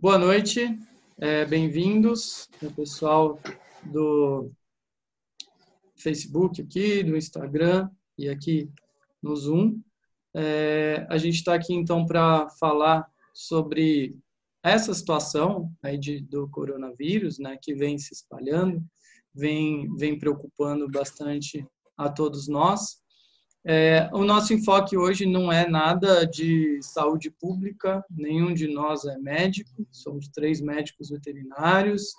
Boa noite, é, bem-vindos, o pessoal do Facebook aqui, do Instagram e aqui no Zoom. É, a gente está aqui então para falar sobre essa situação aí de, do coronavírus, né, que vem se espalhando, vem, vem preocupando bastante a todos nós. É, o nosso enfoque hoje não é nada de saúde pública, nenhum de nós é médico, somos três médicos veterinários.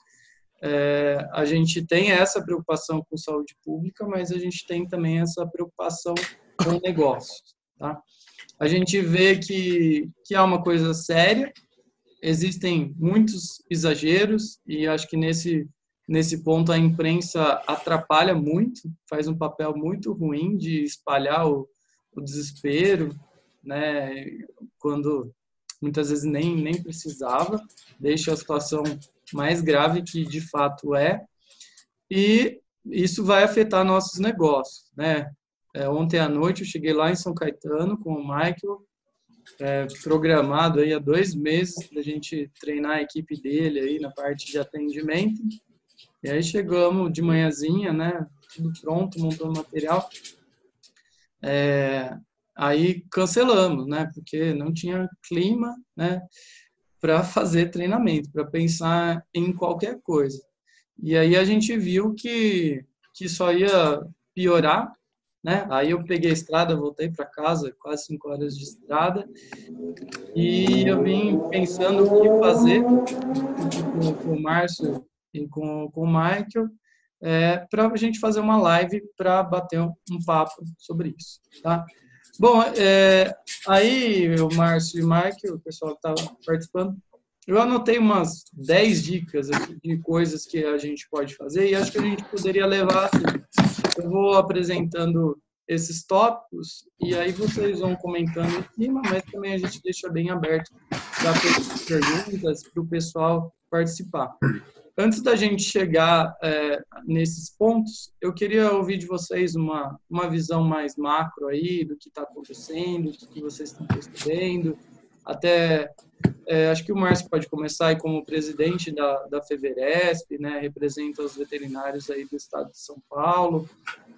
É, a gente tem essa preocupação com saúde pública, mas a gente tem também essa preocupação com negócios. Tá? A gente vê que, que é uma coisa séria, existem muitos exageros, e acho que nesse nesse ponto a imprensa atrapalha muito, faz um papel muito ruim de espalhar o, o desespero, né, quando muitas vezes nem, nem precisava, deixa a situação mais grave que de fato é, e isso vai afetar nossos negócios, né? É, ontem à noite eu cheguei lá em São Caetano com o Michael, é, programado aí há dois meses para a gente treinar a equipe dele aí na parte de atendimento, e aí chegamos de manhãzinha, né? Tudo pronto, montando material. É, aí cancelamos, né? Porque não tinha clima, né? Para fazer treinamento, para pensar em qualquer coisa. E aí a gente viu que, que só ia piorar, né? Aí eu peguei a estrada, voltei para casa, quase cinco horas de estrada, e eu vim pensando o que fazer com, o Márcio e com, com o Michael, é, para a gente fazer uma live para bater um, um, papo sobre isso, tá? Bom, é, aí o Márcio e o Michael, o pessoal que estava participando, eu anotei umas 10 dicas de coisas que a gente pode fazer e acho que a gente poderia levar. Eu vou apresentando esses tópicos e aí vocês vão comentando em cima, mas também a gente deixa bem aberto para perguntas para o pessoal participar. Antes da gente chegar é, nesses pontos, eu queria ouvir de vocês uma, uma visão mais macro aí do que está acontecendo, do que vocês estão percebendo. Até, é, acho que o Márcio pode começar aí como presidente da, da FEVERESP, né, representa os veterinários aí do estado de São Paulo.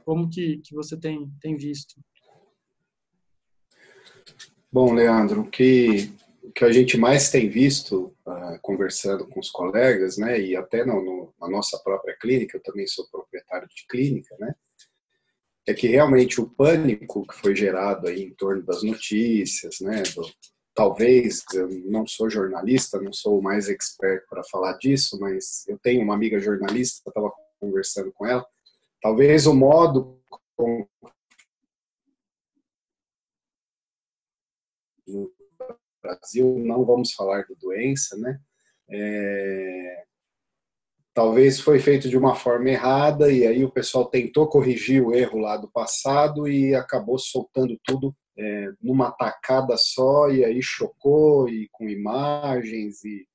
Como que, que você tem, tem visto? Bom, Leandro, que o que a gente mais tem visto uh, conversando com os colegas, né, e até no, no, na nossa própria clínica, eu também sou proprietário de clínica, né, é que realmente o pânico que foi gerado aí em torno das notícias, né, do, talvez eu não sou jornalista, não sou o mais expert para falar disso, mas eu tenho uma amiga jornalista, estava conversando com ela, talvez o modo com Brasil, não vamos falar da doença, né? É, talvez foi feito de uma forma errada e aí o pessoal tentou corrigir o erro lá do passado e acabou soltando tudo é, numa tacada só e aí chocou e com imagens e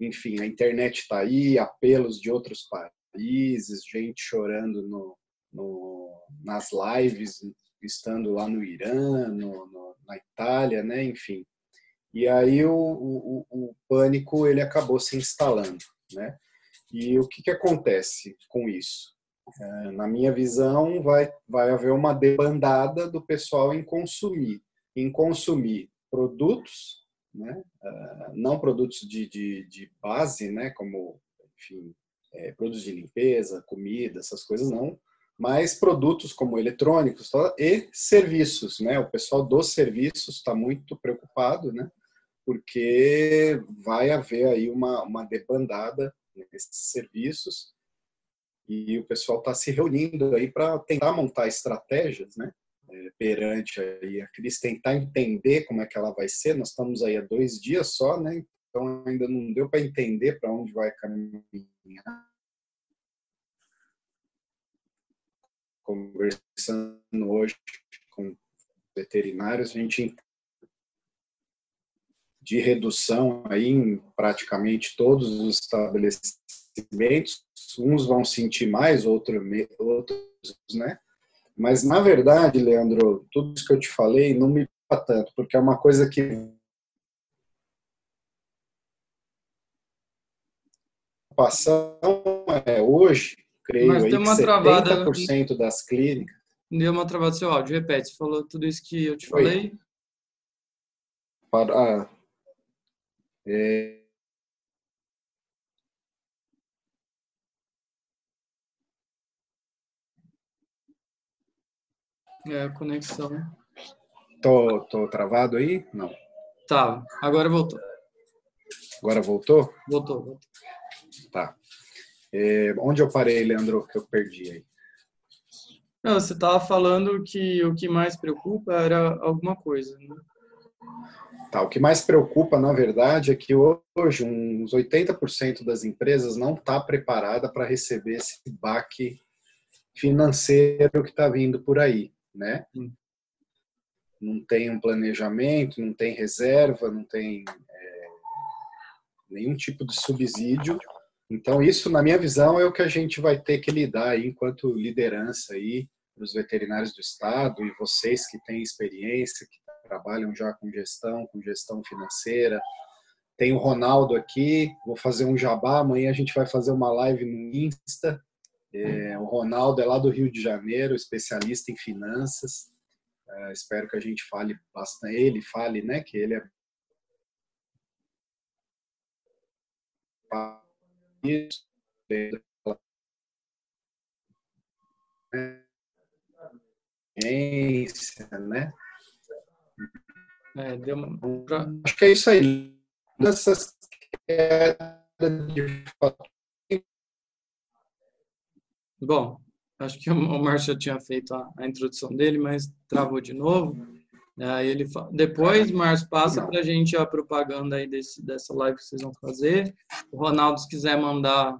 enfim a internet está aí apelos de outros países gente chorando no, no, nas lives estando lá no Irã no, no, na Itália né enfim e aí o, o, o pânico ele acabou se instalando, né? E o que, que acontece com isso? É, na minha visão, vai, vai haver uma debandada do pessoal em consumir, em consumir produtos, né? Uh, não produtos de, de, de, base, né? Como, enfim, é, produtos de limpeza, comida, essas coisas não, mas produtos como eletrônicos e serviços, né? O pessoal dos serviços está muito preocupado, né? Porque vai haver aí uma, uma debandada nesses serviços e o pessoal está se reunindo aí para tentar montar estratégias, né? É, perante aí a crise, tentar entender como é que ela vai ser. Nós estamos aí há dois dias só, né? Então ainda não deu para entender para onde vai caminhar. Conversando hoje com veterinários, a gente de redução aí em praticamente todos os estabelecimentos. Uns vão sentir mais, outros, outros, né? Mas, na verdade, Leandro, tudo isso que eu te falei não me preocupa tanto, porque é uma coisa que preocupação é hoje, creio, aí, que 70% travada, das clínicas. Deu uma travada seu áudio, repete, você falou tudo isso que eu te falei. Para, ah, é, É, a conexão. Tô, tô travado aí? Não. Tá, agora voltou. Agora voltou? Voltou, voltou. Tá. É, onde eu parei, Leandro, que eu perdi aí? Não, você estava falando que o que mais preocupa era alguma coisa, né? Tá, o que mais preocupa, na verdade, é que hoje uns 80% das empresas não está preparada para receber esse baque financeiro que está vindo por aí, né? Hum. Não tem um planejamento, não tem reserva, não tem é, nenhum tipo de subsídio. Então, isso, na minha visão, é o que a gente vai ter que lidar aí, enquanto liderança aí, os veterinários do Estado e vocês que têm experiência, que trabalham já com gestão, com gestão financeira. Tem o Ronaldo aqui, vou fazer um jabá, amanhã a gente vai fazer uma live no Insta. É, o Ronaldo é lá do Rio de Janeiro, especialista em finanças. É, espero que a gente fale bastante, ele fale, né, que ele é isso, né? É, deu uma... Acho que é isso aí. Dessas de Bom, acho que o Márcio já tinha feito a, a, introdução dele, mas travou de novo. Aí ele depois, Márcio, passa para a gente a propaganda aí desse, dessa live que vocês vão fazer. O Ronaldo, se quiser mandar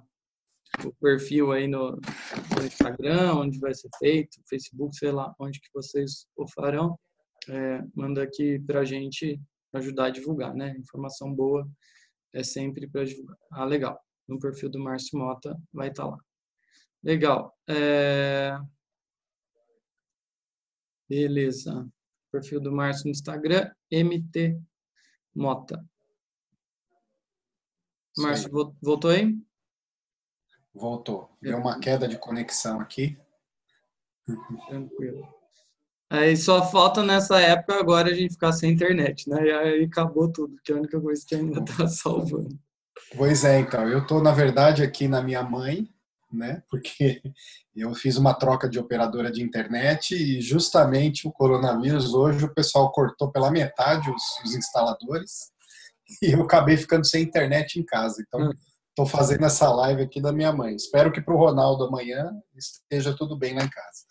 o perfil aí no, no Instagram, onde vai ser feito, Facebook, sei lá, onde que vocês o farão é, manda aqui para a gente ajudar a divulgar, né? Informação boa é sempre para divulgar. Ah, legal. No perfil do Márcio Mota vai estar tá lá. Legal. É... Beleza. Perfil do Márcio no Instagram, MT Mota. Márcio, voltou aí? Voltou. Deu uma queda de conexão aqui. Tranquilo. Aí só falta nessa época agora a gente ficar sem internet, né? E aí acabou tudo, que é a única coisa que ainda está salvando. Pois é, então. Eu estou, na verdade, aqui na minha mãe, né? Porque eu fiz uma troca de operadora de internet e justamente o coronavírus, hoje o pessoal cortou pela metade os, os instaladores e eu acabei ficando sem internet em casa. Então, estou hum. fazendo essa live aqui da minha mãe. Espero que para o Ronaldo amanhã esteja tudo bem lá em casa.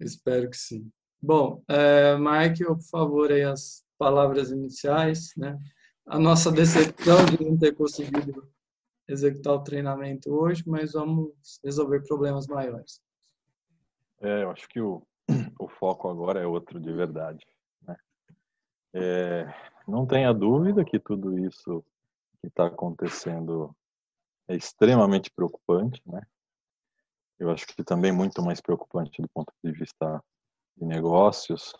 Espero que sim. Bom, é, Mike, por favor, aí as palavras iniciais, né? A nossa decepção de não ter conseguido executar o treinamento hoje, mas vamos resolver problemas maiores. É, eu acho que o, o foco agora é outro de verdade. Né? É, não tenha dúvida que tudo isso que está acontecendo é extremamente preocupante, né? Eu acho que também muito mais preocupante do ponto de vista de negócios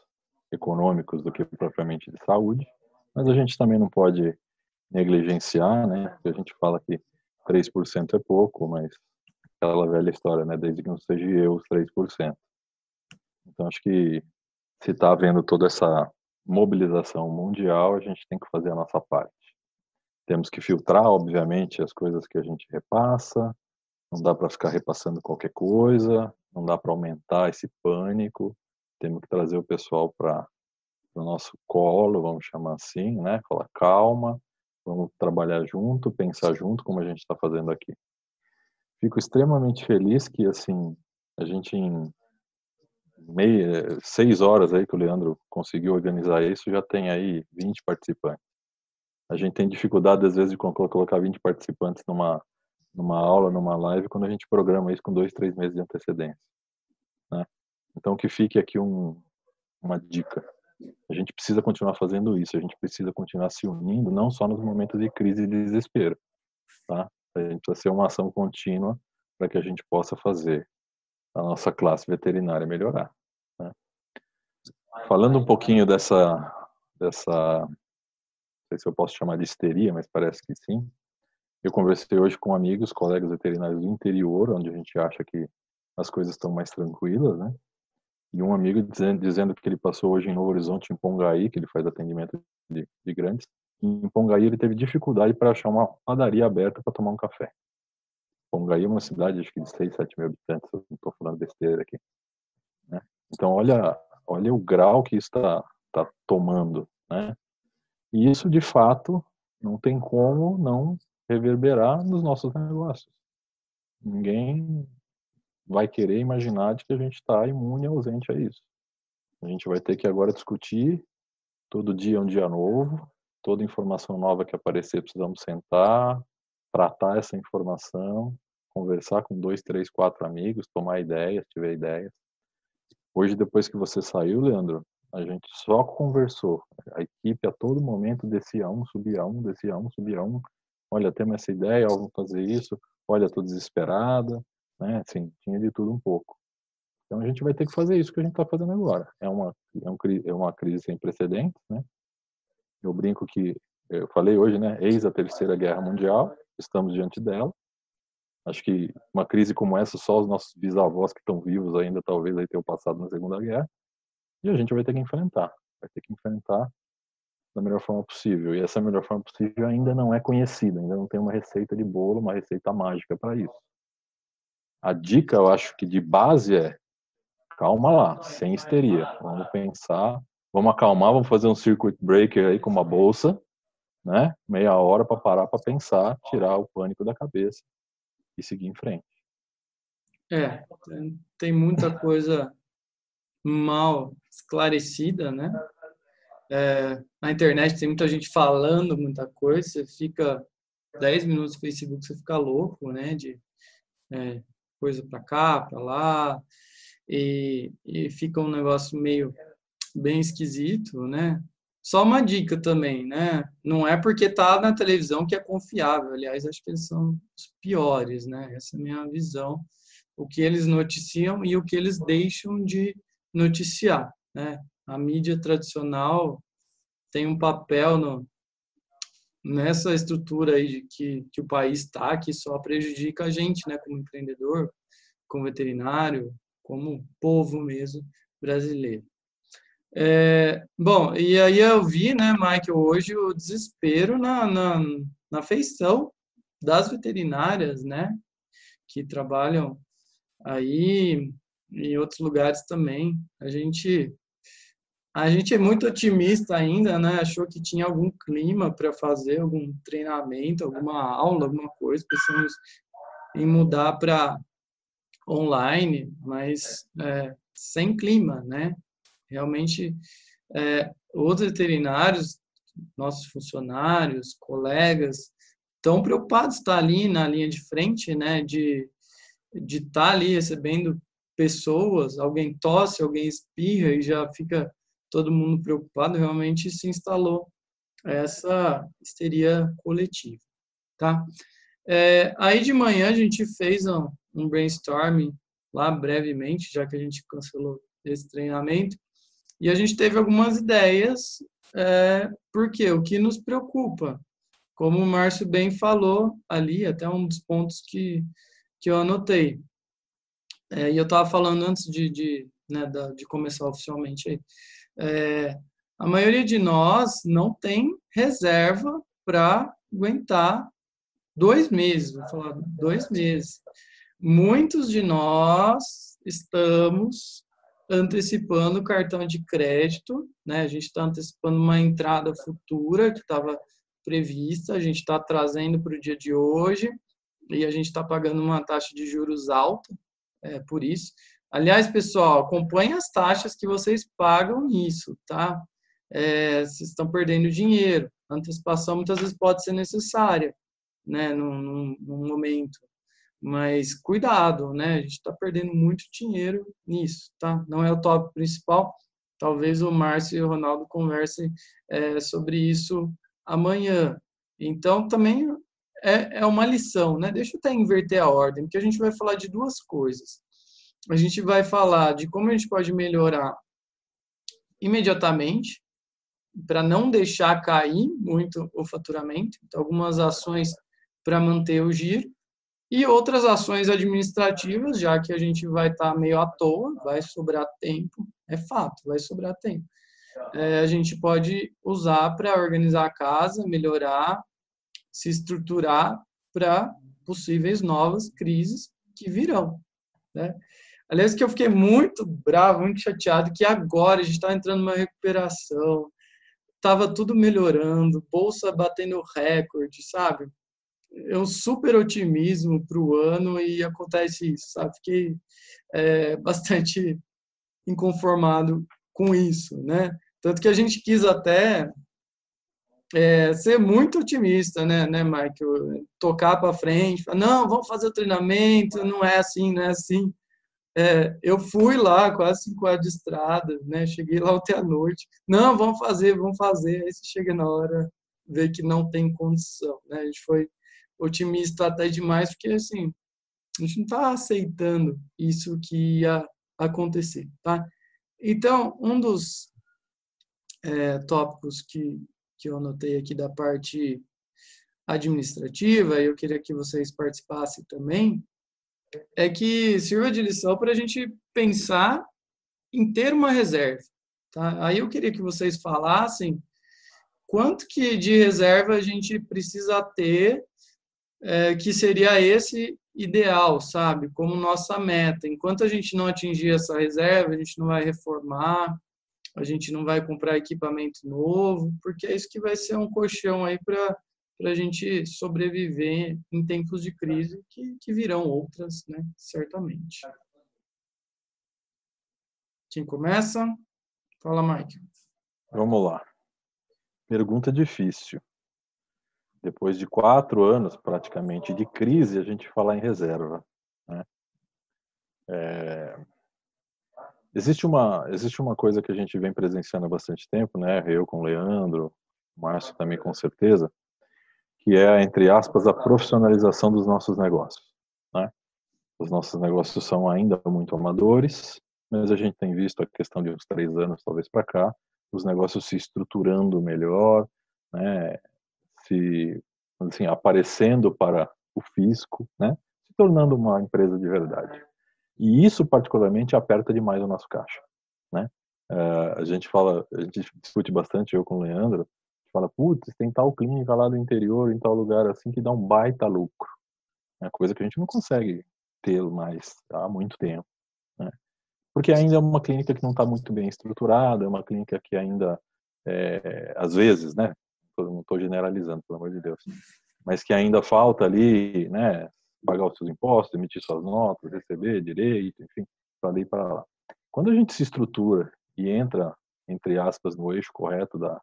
econômicos do que propriamente de saúde, mas a gente também não pode negligenciar, né? A gente fala que 3% é pouco, mas aquela velha história, né? Desde que não seja eu os 3%. Então acho que se está havendo toda essa mobilização mundial, a gente tem que fazer a nossa parte. Temos que filtrar, obviamente, as coisas que a gente repassa, não dá para ficar repassando qualquer coisa, não dá para aumentar esse pânico. Temos que trazer o pessoal para o nosso colo, vamos chamar assim, né? Falar calma, vamos trabalhar junto, pensar junto, como a gente está fazendo aqui. Fico extremamente feliz que assim a gente em meia, seis horas aí que o Leandro conseguiu organizar isso, já tem aí 20 participantes. A gente tem dificuldade às vezes de colocar 20 participantes numa numa aula, numa live, quando a gente programa isso com dois, três meses de antecedência. Né? Então, que fique aqui um, uma dica. A gente precisa continuar fazendo isso, a gente precisa continuar se unindo, não só nos momentos de crise e de desespero. Tá? A gente precisa ser uma ação contínua para que a gente possa fazer a nossa classe veterinária melhorar. Né? Falando um pouquinho dessa, dessa, não sei se eu posso chamar de histeria, mas parece que sim, Eu conversei hoje com amigos, colegas veterinários do interior, onde a gente acha que as coisas estão mais tranquilas, né? E um amigo dizendo, dizendo que ele passou hoje em Novo Horizonte, em Pongaí, que ele faz atendimento de, de grandes. Em Pongaí ele teve dificuldade para achar uma padaria aberta para tomar um café. Pongaí é uma cidade, acho que de 6, 7 mil habitantes, não estou falando besteira aqui. Né? Então, olha, olha o grau que está tá tomando. Né? E isso, de fato, não tem como não reverberar nos nossos negócios. Ninguém vai querer imaginar de que a gente está imune ausente a isso. A gente vai ter que agora discutir, todo dia é um dia novo, toda informação nova que aparecer precisamos sentar, tratar essa informação, conversar com dois, três, quatro amigos, tomar ideias, tiver ideias. Hoje, depois que você saiu, Leandro, a gente só conversou. A equipe a todo momento descia um, subia um, descia um, subia um. Olha, temos essa ideia, vamos fazer isso. Olha, estou desesperada. Né? Assim, tinha de tudo um pouco. Então a gente vai ter que fazer isso que a gente está fazendo agora. É uma, é, um, é uma crise sem precedentes, né? Eu brinco que, eu falei hoje, né? Eis a Terceira Guerra Mundial, estamos diante dela. Acho que uma crise como essa, só os nossos bisavós que estão vivos ainda, talvez aí tenham passado na Segunda Guerra. E a gente vai ter que enfrentar. Vai ter que enfrentar da melhor forma possível. E essa melhor forma possível ainda não é conhecida, ainda não tem uma receita de bolo, uma receita mágica para isso. A dica, eu acho que de base é calma lá, sem histeria. Vamos pensar, vamos acalmar, vamos fazer um circuit breaker aí com uma bolsa, né? Meia hora para parar para pensar, tirar o pânico da cabeça e seguir em frente. É, tem muita coisa mal esclarecida, né? É, na internet tem muita gente falando muita coisa, você fica 10 minutos no Facebook, você fica louco, né? De é, coisa para cá, para lá, e, e fica um negócio meio bem esquisito, né? Só uma dica também, né? Não é porque tá na televisão que é confiável. Aliás, acho que eles são os piores, né? Essa é a minha visão. O que eles noticiam e o que eles deixam de noticiar, né? A mídia tradicional tem um papel no, nessa estrutura aí de que, que o país está, que só prejudica a gente, né? Como empreendedor, como veterinário, como povo mesmo brasileiro. É, bom, e aí eu vi, né, Michael, hoje o desespero na, na, na feição das veterinárias, né, que trabalham aí em outros lugares também. A gente a gente é muito otimista ainda, né? Achou que tinha algum clima para fazer algum treinamento, alguma aula, alguma coisa. Pensamos em mudar para online, mas é, sem clima, né? Realmente, é, os veterinários, nossos funcionários, colegas, estão preocupados estar ali na linha de frente, né? De, de estar ali recebendo pessoas, alguém tosse, alguém espirra e já fica todo mundo preocupado, realmente se instalou essa histeria coletiva, tá? É, aí de manhã a gente fez um, um brainstorming lá brevemente, já que a gente cancelou esse treinamento, e a gente teve algumas ideias, é, porque o que nos preocupa, como o Márcio bem falou ali, até um dos pontos que, que eu anotei, é, e eu estava falando antes de, de, né, de começar oficialmente aí, é, a maioria de nós não tem reserva para aguentar dois meses, vou falar dois meses. Muitos de nós estamos antecipando o cartão de crédito, né? A gente está antecipando uma entrada futura que estava prevista, a gente está trazendo para o dia de hoje e a gente está pagando uma taxa de juros alta é, por isso. Aliás, pessoal, acompanhe as taxas que vocês pagam nisso, tá? É, vocês estão perdendo dinheiro. A antecipação muitas vezes pode ser necessária, né, num, num, num momento. Mas cuidado, né? A gente está perdendo muito dinheiro nisso, tá? Não é o tópico principal. Talvez o Márcio e o Ronaldo conversem é, sobre isso amanhã. Então, também é, é uma lição, né? Deixa eu até inverter a ordem, porque a gente vai falar de duas coisas. A gente vai falar de como a gente pode melhorar imediatamente, para não deixar cair muito o faturamento. Então, algumas ações para manter o giro, e outras ações administrativas, já que a gente vai estar tá meio à toa, vai sobrar tempo, é fato, vai sobrar tempo. É, a gente pode usar para organizar a casa, melhorar, se estruturar para possíveis novas crises que virão. Né? Aliás, que eu fiquei muito bravo, muito chateado, que agora a gente está entrando numa recuperação, estava tudo melhorando, bolsa batendo recorde, sabe? É um super otimismo para o ano e acontece isso, sabe? Fiquei é, bastante inconformado com isso, né? Tanto que a gente quis até é, ser muito otimista, né, né, Michael? Tocar para frente, não, vamos fazer o treinamento, não é assim, não é assim. É, eu fui lá, quase cinco horas de estrada, né? Cheguei lá até a noite. Não, vamos fazer, vamos fazer. Aí você chega na hora, vê que não tem condição, né? A gente foi otimista até demais, porque assim, a gente não está aceitando isso que ia acontecer, tá? Então, um dos é, tópicos que, que eu anotei aqui da parte administrativa, eu queria que vocês participassem também, é que sirva de lição para a gente pensar em ter uma reserva. Tá? Aí eu queria que vocês falassem quanto que de reserva a gente precisa ter, é, que seria esse ideal, sabe? Como nossa meta. Enquanto a gente não atingir essa reserva, a gente não vai reformar, a gente não vai comprar equipamento novo, porque é isso que vai ser um colchão aí para para a gente sobreviver em tempos de crise que, que virão outras, né? Certamente. Quem começa? Fala, Mike. Vamos lá. Pergunta difícil. Depois de quatro anos, praticamente, de crise, a gente fala em reserva. Né? É... Existe, uma, existe uma coisa que a gente vem presenciando há bastante tempo, né? Eu com o Leandro, o Márcio também com certeza, que é, entre aspas, a profissionalização dos nossos negócios. Né? Os nossos negócios são ainda muito amadores, mas a gente tem visto a questão de uns três anos, talvez, para cá, os negócios se estruturando melhor, né? se assim, aparecendo para o fisco, né? se tornando uma empresa de verdade. E isso, particularmente, aperta demais o nosso caixa. Né? Uh, a gente fala, a gente discute bastante, eu com o Leandro, fala, putz, tem tal clínica lá do interior, em tal lugar assim, que dá um baita lucro. É coisa que a gente não consegue ter mais há muito tempo. Né? Porque ainda é uma clínica que não está muito bem estruturada, é uma clínica que ainda, é, às vezes, né, não estou generalizando, pelo amor de Deus, mas que ainda falta ali, né, pagar os seus impostos, emitir suas notas, receber direito, enfim, para ali para lá. Quando a gente se estrutura e entra, entre aspas, no eixo correto da,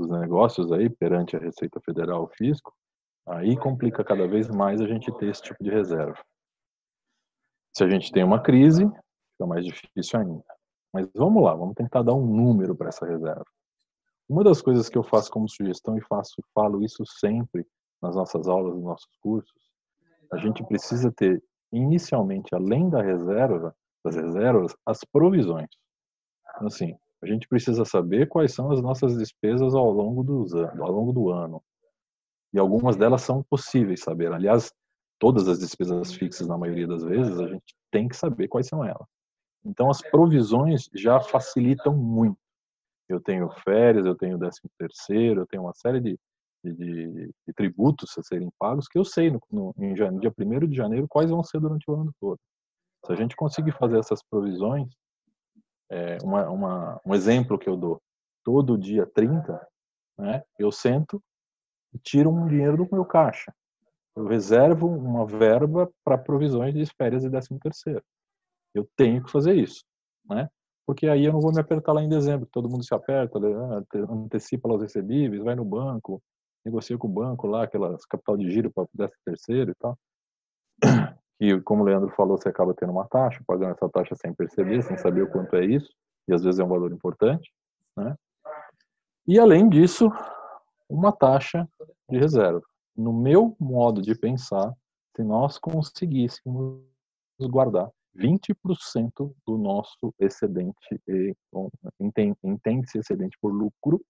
dos negócios aí perante a Receita Federal, o fisco, aí complica cada vez mais a gente ter esse tipo de reserva. Se a gente tem uma crise, fica mais difícil ainda. Mas vamos lá, vamos tentar dar um número para essa reserva. Uma das coisas que eu faço como sugestão e faço, falo isso sempre nas nossas aulas, nos nossos cursos, a gente precisa ter inicialmente, além da reserva, das reservas, as provisões. Então, assim, a gente precisa saber quais são as nossas despesas ao longo, dos, ao longo do ano. E algumas delas são possíveis saber. Aliás, todas as despesas fixas, na maioria das vezes, a gente tem que saber quais são elas. Então, as provisões já facilitam muito. Eu tenho férias, eu tenho décimo terceiro, eu tenho uma série de, de, de, tributos a serem pagos que eu sei no, no, janeiro, dia 1 de janeiro quais vão ser durante o ano todo. Se a gente conseguir fazer essas provisões, é, uma, uma, um exemplo que eu dou. Todo dia 30, né, eu sento e tiro um dinheiro do meu caixa. Eu reservo uma verba para provisões de férias e décimo terceiro. Eu tenho que fazer isso, né? Porque aí eu não vou me apertar lá em dezembro, todo mundo se aperta, né, antecipa lá os recebíveis, vai no banco, negocia com o banco lá, aquelas capital de giro para décimo terceiro e tal que, como o Leandro falou, você acaba tendo uma taxa, pagando essa taxa sem perceber, sem saber o quanto é isso, e às vezes é um valor importante, né? E além disso, uma taxa de reserva. No meu modo de pensar, se nós conseguíssemos guardar 20% do nosso excedente, entende-se excedente por lucro,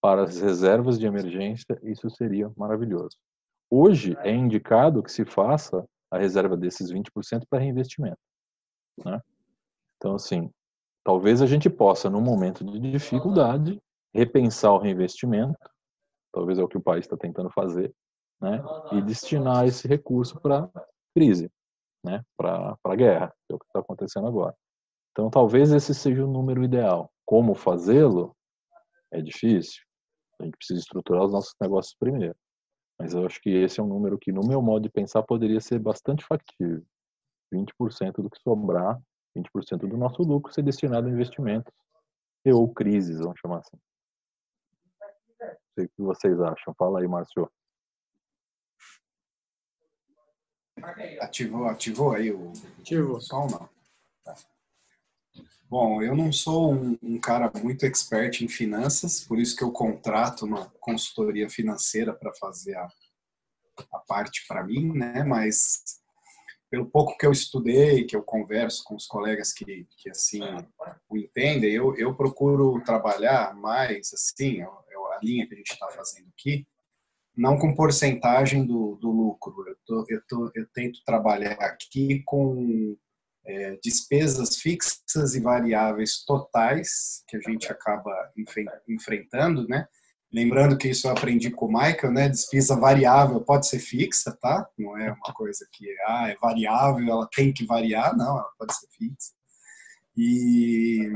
para as reservas de emergência, isso seria maravilhoso. hoje é indicado que se faça a reserva desses 20% para reinvestimento. Né? Então, assim, talvez a gente possa, num momento de dificuldade, repensar o reinvestimento, talvez é o que o país está tentando fazer, né? e destinar esse recurso para crise, né? para a guerra, que é o que está acontecendo agora. Então, talvez esse seja o número ideal. Como fazê-lo é difícil. A gente precisa estruturar os nossos negócios primeiro. Mas eu acho que esse é um número que, no meu modo de pensar, poderia ser bastante factível. 20% do que sobrar, 20% do nosso lucro ser destinado a investimentos e ou crises, vamos chamar assim. Não sei o que vocês acham. Fala aí, Márcio. Ativou, ativou aí o Ativou. som, não? Tá. Bom, eu não sou um, um, cara muito expert em finanças, por isso que eu contrato uma consultoria financeira para fazer a, a parte para mim, né? Mas pelo pouco que eu estudei, que eu converso com os colegas que, que assim o entendem, eu, eu procuro trabalhar mais assim, a linha que a gente está fazendo aqui, não com porcentagem do, do lucro. Eu, tô, eu, tô, eu tento trabalhar aqui com é, despesas fixas e variáveis totais que a gente acaba enfrentando, né? Lembrando que isso eu aprendi com o Michael, né? Despesa variável pode ser fixa, tá? Não é uma coisa que ah, é variável, ela tem que variar, não, ela pode ser fixa. E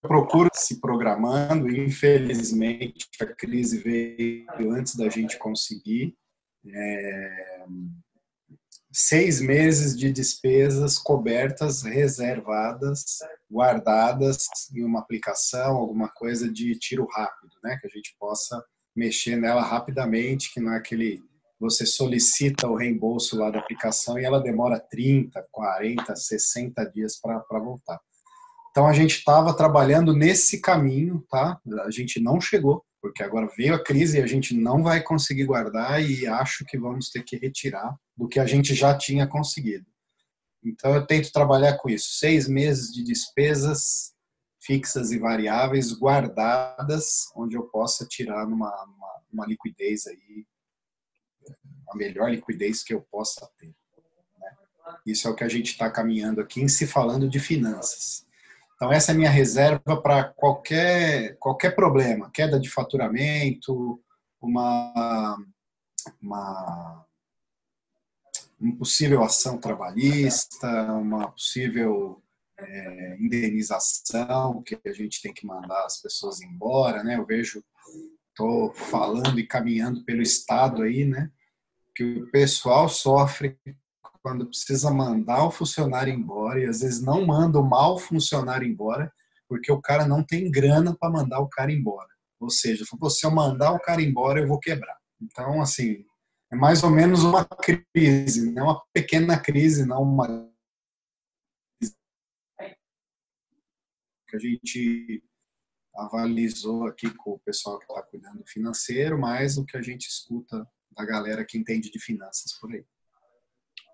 procuro se programando, infelizmente a crise veio antes da gente conseguir. É seis meses de despesas cobertas, reservadas, guardadas em uma aplicação, alguma coisa de tiro rápido, né? Que a gente possa mexer nela rapidamente, que não é aquele você solicita o reembolso lá da aplicação e ela demora 30, 40, 60 dias para voltar. Então a gente estava trabalhando nesse caminho, tá? A gente não chegou, porque agora veio a crise e a gente não vai conseguir guardar e acho que vamos ter que retirar do que a gente já tinha conseguido. Então eu tento trabalhar com isso, seis meses de despesas fixas e variáveis guardadas, onde eu possa tirar numa, uma, uma liquidez aí, a melhor liquidez que eu possa ter. Né? Isso é o que a gente está caminhando aqui em se falando de finanças. Então, essa é a minha reserva para qualquer, qualquer problema, queda de faturamento, uma, uma, possível ação trabalhista, uma possível é, indenização que a gente tem que mandar as pessoas embora, né? Eu vejo, estou falando e caminhando pelo Estado aí, né? Que o pessoal sofre quando precisa mandar o funcionário embora e às vezes não manda o mal funcionário embora porque o cara não tem grana para mandar o cara embora. Ou seja, se eu mandar o cara embora, eu vou quebrar. Então, assim, é mais ou menos uma crise, não uma pequena crise, não uma que a gente avalizou aqui com o pessoal que está cuidando do financeiro, mais o que a gente escuta da galera que entende de finanças por aí.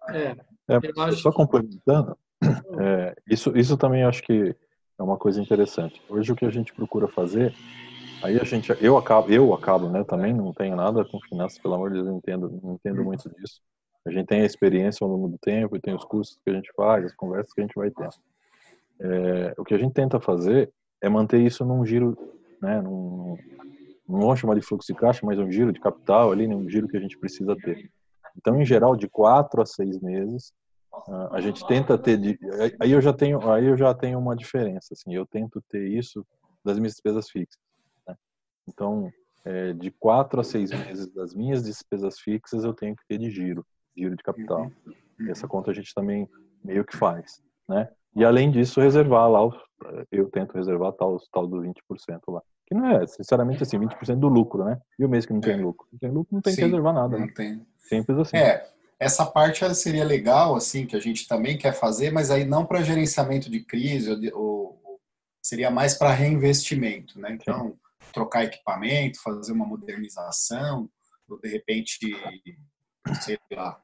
É, é acho... Só complementando, é, isso, isso também acho que é uma coisa interessante. Hoje o que a gente procura fazer, aí a gente, eu acabo, eu acabo, né? Também não tenho nada com finanças, pelo amor de Deus, não entendo, não entendo uhum. muito disso. A gente tem a experiência ao longo do tempo e tem os cursos que a gente faz, as conversas que a gente vai ter. É, o que a gente tenta fazer é manter isso num giro, né? Num, não vamos chamar de fluxo de caixa, mas um giro de capital ali, um giro que a gente precisa ter. Então, em geral, de quatro a seis meses, ah, a gente tenta ter de, aí eu já tenho aí eu já tenho uma diferença assim eu tento ter isso das minhas despesas fixas né? então é, de quatro a seis meses das minhas despesas fixas eu tenho que ter de giro giro de capital. E essa conta a gente também meio que faz né? E além disso reservar lá eu tento reservar tal tal do 20% lá que não é sinceramente assim 20% do lucro né e o mês que não tem lucro não tem lucro não tem Sim, que reservar nada não né? tem Simples assim. É, essa parte seria legal, assim, que a gente também quer fazer, mas aí não para gerenciamento de crise, ou, ou seria mais para reinvestimento, né? Então, Sim. trocar equipamento, fazer uma modernização, ou de repente, sei lá,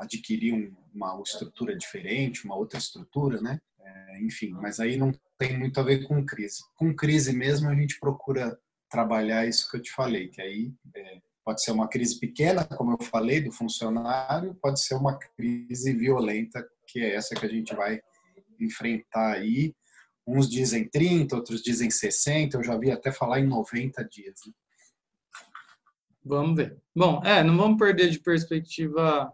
adquirir um, uma estrutura diferente, uma outra estrutura, né? É, enfim, mas aí não tem muito a ver com crise. Com crise mesmo, a gente procura trabalhar isso que eu te falei, que aí é, pode ser uma crise pequena, como eu falei, do funcionário, pode ser uma crise violenta, que é essa que a gente vai enfrentar aí. Uns dizem 30, outros dizem 60, eu já vi até falar em 90 dias. Né? Vamos ver. Bom, é, não vamos perder de perspectiva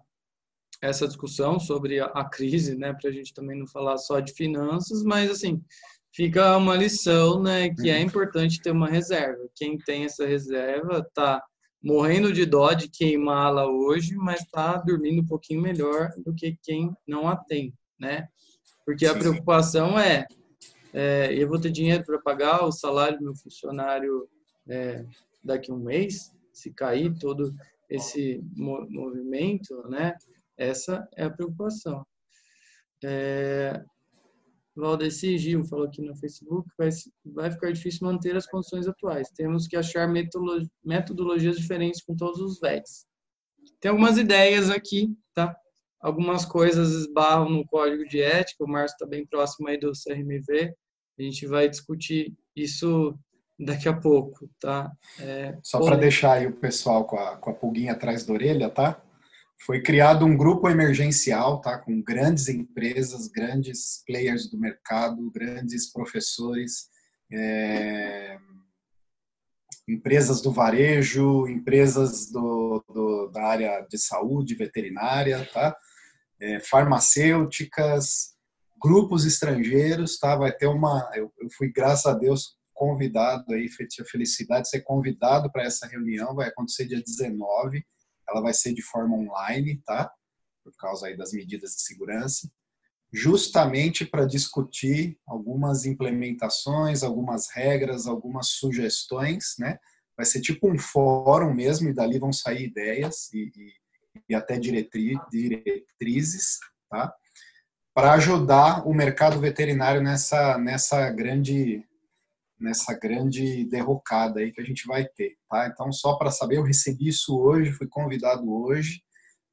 essa discussão sobre a, a crise, né, para a gente também não falar só de finanças, mas assim, fica uma lição, né, que é uhum. importante ter uma reserva. Quem tem essa reserva tá morrendo de dó de queimá-la hoje, mas está dormindo um pouquinho melhor do que quem não a tem, né? Porque a preocupação é, é eu vou ter dinheiro para pagar o salário do meu funcionário é, daqui a um mês, se cair todo esse movimento, né? Essa é a preocupação. É, Valdeci Gil falou aqui no Facebook, vai, vai ficar difícil manter as condições atuais. Temos que achar metodologias diferentes com todos os VETs. Tem algumas ideias aqui, tá? Algumas coisas esbarram no código de ética, o Márcio está bem próximo aí do CRMV, a gente vai discutir isso daqui a pouco, tá? É, Só para deixar aí o pessoal com a, com a pulguinha atrás da orelha, tá? Foi criado um grupo emergencial, tá, com grandes empresas, grandes players do mercado, grandes professores, é, empresas do varejo, empresas do, do, da área de saúde, veterinária, tá, é, farmacêuticas, grupos estrangeiros, tá, vai ter uma, eu, eu fui graças a Deus convidado aí, tive a felicidade de ser convidado para essa reunião, vai acontecer dia 19 ela vai ser de forma online, tá? Por causa aí das medidas de segurança, justamente para discutir algumas implementações, algumas regras, algumas sugestões, né? Vai ser tipo um fórum mesmo e dali vão sair ideias e, e, e até diretri, diretrizes, tá? Para ajudar o mercado veterinário nessa nessa grande nessa grande derrocada aí que a gente vai ter, tá? Então, só para saber, eu recebi isso hoje, fui convidado hoje,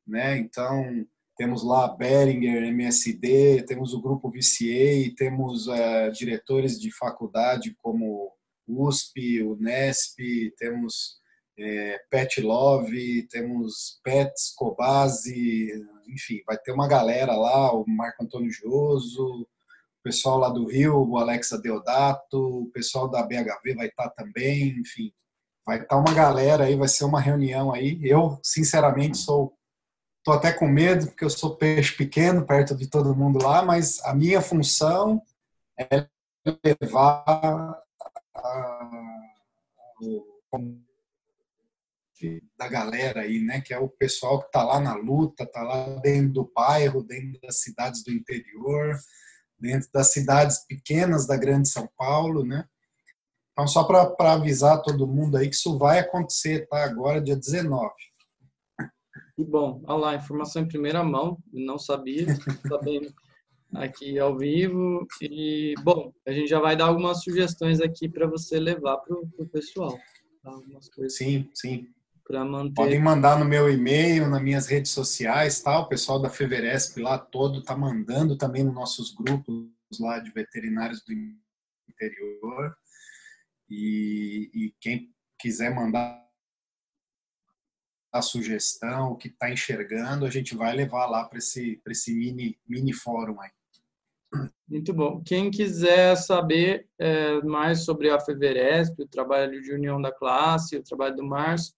né? Então, temos lá Beringer, MSD, temos o grupo VCA, temos é, diretores de faculdade como USP, Unesp, temos é, Pet Love, temos Pets, Cobase, enfim, vai ter uma galera lá, o Marco Antônio Joso, pessoal lá do Rio, o Alexa Deodato, o pessoal da BHV vai estar também, enfim, vai estar uma galera aí, vai ser uma reunião aí. Eu, sinceramente, sou tô até com medo porque eu sou peixe pequeno perto de todo mundo lá, mas a minha função é levar a, da galera aí, né, que é o pessoal que está lá na luta, está lá dentro do bairro, dentro das cidades do interior, dentro das cidades pequenas da Grande São Paulo, né? Então, só para avisar todo mundo aí que isso vai acontecer, tá? Agora, dia 19. E bom, olha lá, informação em primeira mão, não sabia, sabendo aqui ao vivo. E, bom, a gente já vai dar algumas sugestões aqui para você levar para o pessoal. Tá? Algumas coisas. Sim, sim para manter. Podem mandar no meu e-mail, nas minhas redes sociais, tá? O pessoal da Feveresp lá todo tá mandando também nos nossos grupos lá de veterinários do interior. E, e quem quiser mandar a sugestão, o que está enxergando, a gente vai levar lá para esse, esse mini, mini fórum aí. Muito bom. Quem quiser saber é, mais sobre a Feveresp, o trabalho de união da classe, o trabalho do Márcio,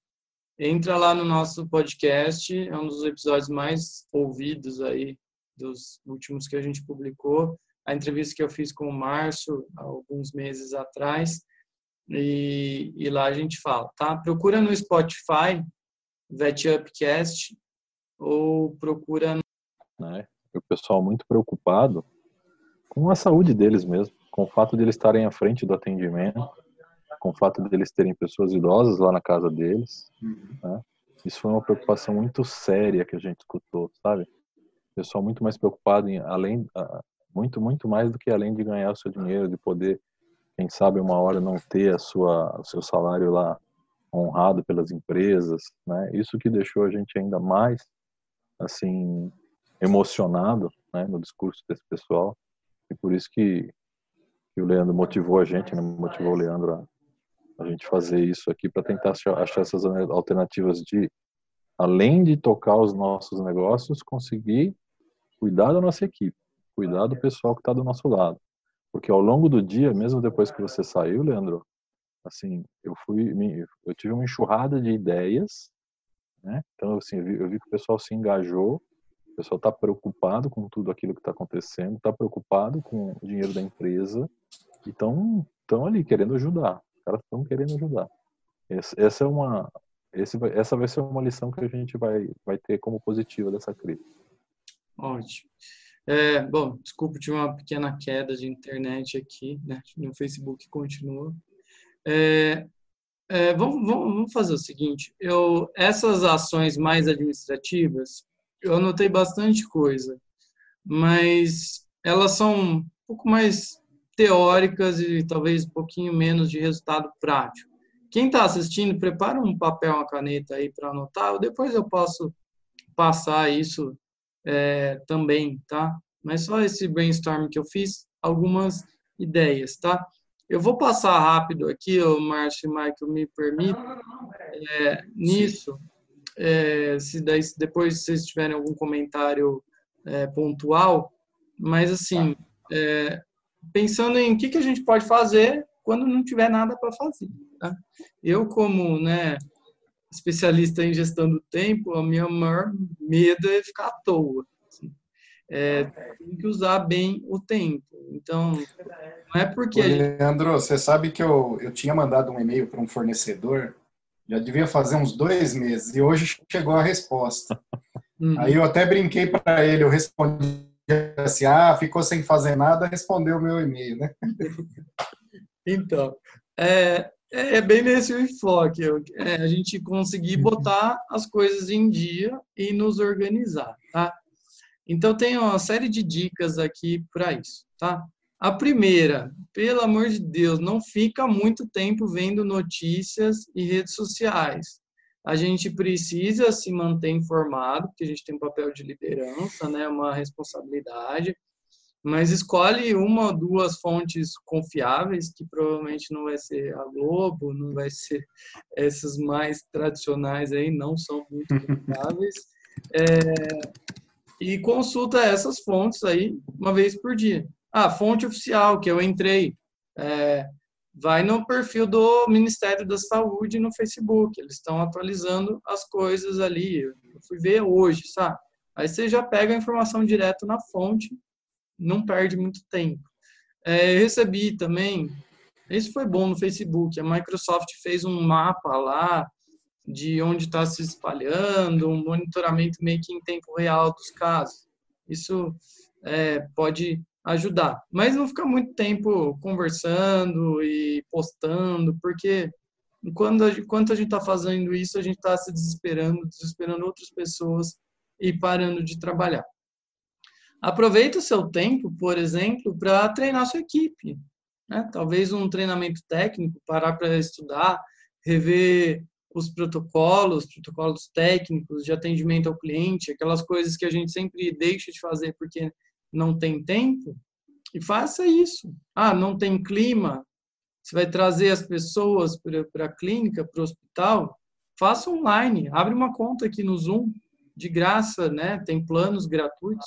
entra lá no nosso podcast, é um dos episódios mais ouvidos aí dos últimos que a gente publicou. A entrevista que eu fiz com o Márcio alguns meses atrás e, e lá a gente fala, tá? Procura no Spotify VetUpcast ou procura. Né? O pessoal muito preocupado com a saúde deles mesmo, com o fato de eles estarem à frente do atendimento com o fato deles terem pessoas idosas lá na casa deles. Uhum. Né? Isso foi uma preocupação muito séria que a gente escutou, sabe? Pessoal muito mais preocupado em além muito muito mais do que além de ganhar o seu dinheiro, de poder quem sabe uma hora não ter a sua o seu salário lá honrado pelas empresas, né? Isso que deixou a gente ainda mais assim emocionado, né, no discurso desse pessoal e por isso que, que o Leandro motivou a gente, né? motivou o Leandro a a gente fazer isso aqui para tentar achar essas alternativas de, além de tocar os nossos negócios, conseguir cuidar da nossa equipe, cuidar do pessoal que está do nosso lado. Porque ao longo do dia, mesmo depois que você saiu, Leandro, assim, eu fui, eu tive uma enxurrada de ideias, né? Então, assim, eu vi, eu vi que o pessoal se engajou, o pessoal está preocupado com tudo aquilo que está acontecendo, está preocupado com o dinheiro da empresa, e estão ali querendo ajudar. Caras estão querendo ajudar. Essa, essa é uma, esse essa vai ser uma lição que a gente vai, vai ter como positiva dessa crise. Ótimo. É, bom, desculpa, tive uma pequena queda de internet aqui, né? No Facebook continua. É, é, vamos, vamos, fazer o seguinte: eu, essas ações mais administrativas, eu anotei bastante coisa, mas elas são um pouco mais teóricas e talvez um pouquinho menos de resultado prático. Quem está assistindo, prepara um papel, uma caneta aí para anotar, depois eu posso passar isso é, também, tá? Mas só esse brainstorm que eu fiz, algumas ideias, tá? Eu vou passar rápido aqui, o Márcio e Michael me permitem, é, nisso, é, se daí, depois vocês tiverem algum comentário é, pontual, mas assim, é, pensando em o que, que a gente pode fazer quando não tiver nada para fazer. Tá? Eu, como né, especialista em gestão do tempo, a minha maior medo é ficar à toa. Assim. É, tem que usar bem o tempo. Então, não é porque. Ô, Leandro, gente... você sabe que eu, eu tinha mandado um e-mail para um fornecedor, já devia fazer uns dois meses, e hoje chegou a resposta. Uhum. Aí eu até brinquei para ele, eu respondi assim: ah, ficou sem fazer nada, respondeu o meu e-mail, né? então, é, é, é bem nesse o enfoque, é a gente conseguir uhum. botar as coisas em dia e nos organizar, tá? Então, tem uma série de dicas aqui para isso, tá? A primeira, pelo amor de Deus, não fica muito tempo vendo notícias e redes sociais. A gente precisa se manter informado, porque a gente tem um papel de liderança, né, uma responsabilidade mas escolhe uma ou duas fontes confiáveis, que provavelmente não vai ser a Globo, não vai ser essas mais tradicionais aí, não são muito confiáveis. É, e consulta essas fontes aí uma vez por dia. Ah, fonte oficial, que eu entrei, é, vai no perfil do Ministério da Saúde no Facebook, eles estão atualizando as coisas ali. Eu fui ver hoje, sabe? Aí você já pega a informação direto na fonte não perde muito tempo. É, eu recebi também, isso foi bom no Facebook, a Microsoft fez um mapa lá de onde está se espalhando, um monitoramento meio que em tempo real dos casos. Isso é, pode ajudar, mas não fica muito tempo conversando e postando, porque enquanto a, enquanto a gente está fazendo isso, a gente está se desesperando, desesperando outras pessoas e parando de trabalhar. Aproveita o seu tempo, por exemplo, para treinar sua equipe. Né? Talvez um treinamento técnico, parar para estudar, rever os protocolos, protocolos técnicos de atendimento ao cliente, aquelas coisas que a gente sempre deixa de fazer porque não tem tempo, e faça isso. Ah, não tem clima, você vai trazer as pessoas para a clínica, para o hospital, faça online, abre uma conta aqui no Zoom, de graça, né? Tem planos gratuitos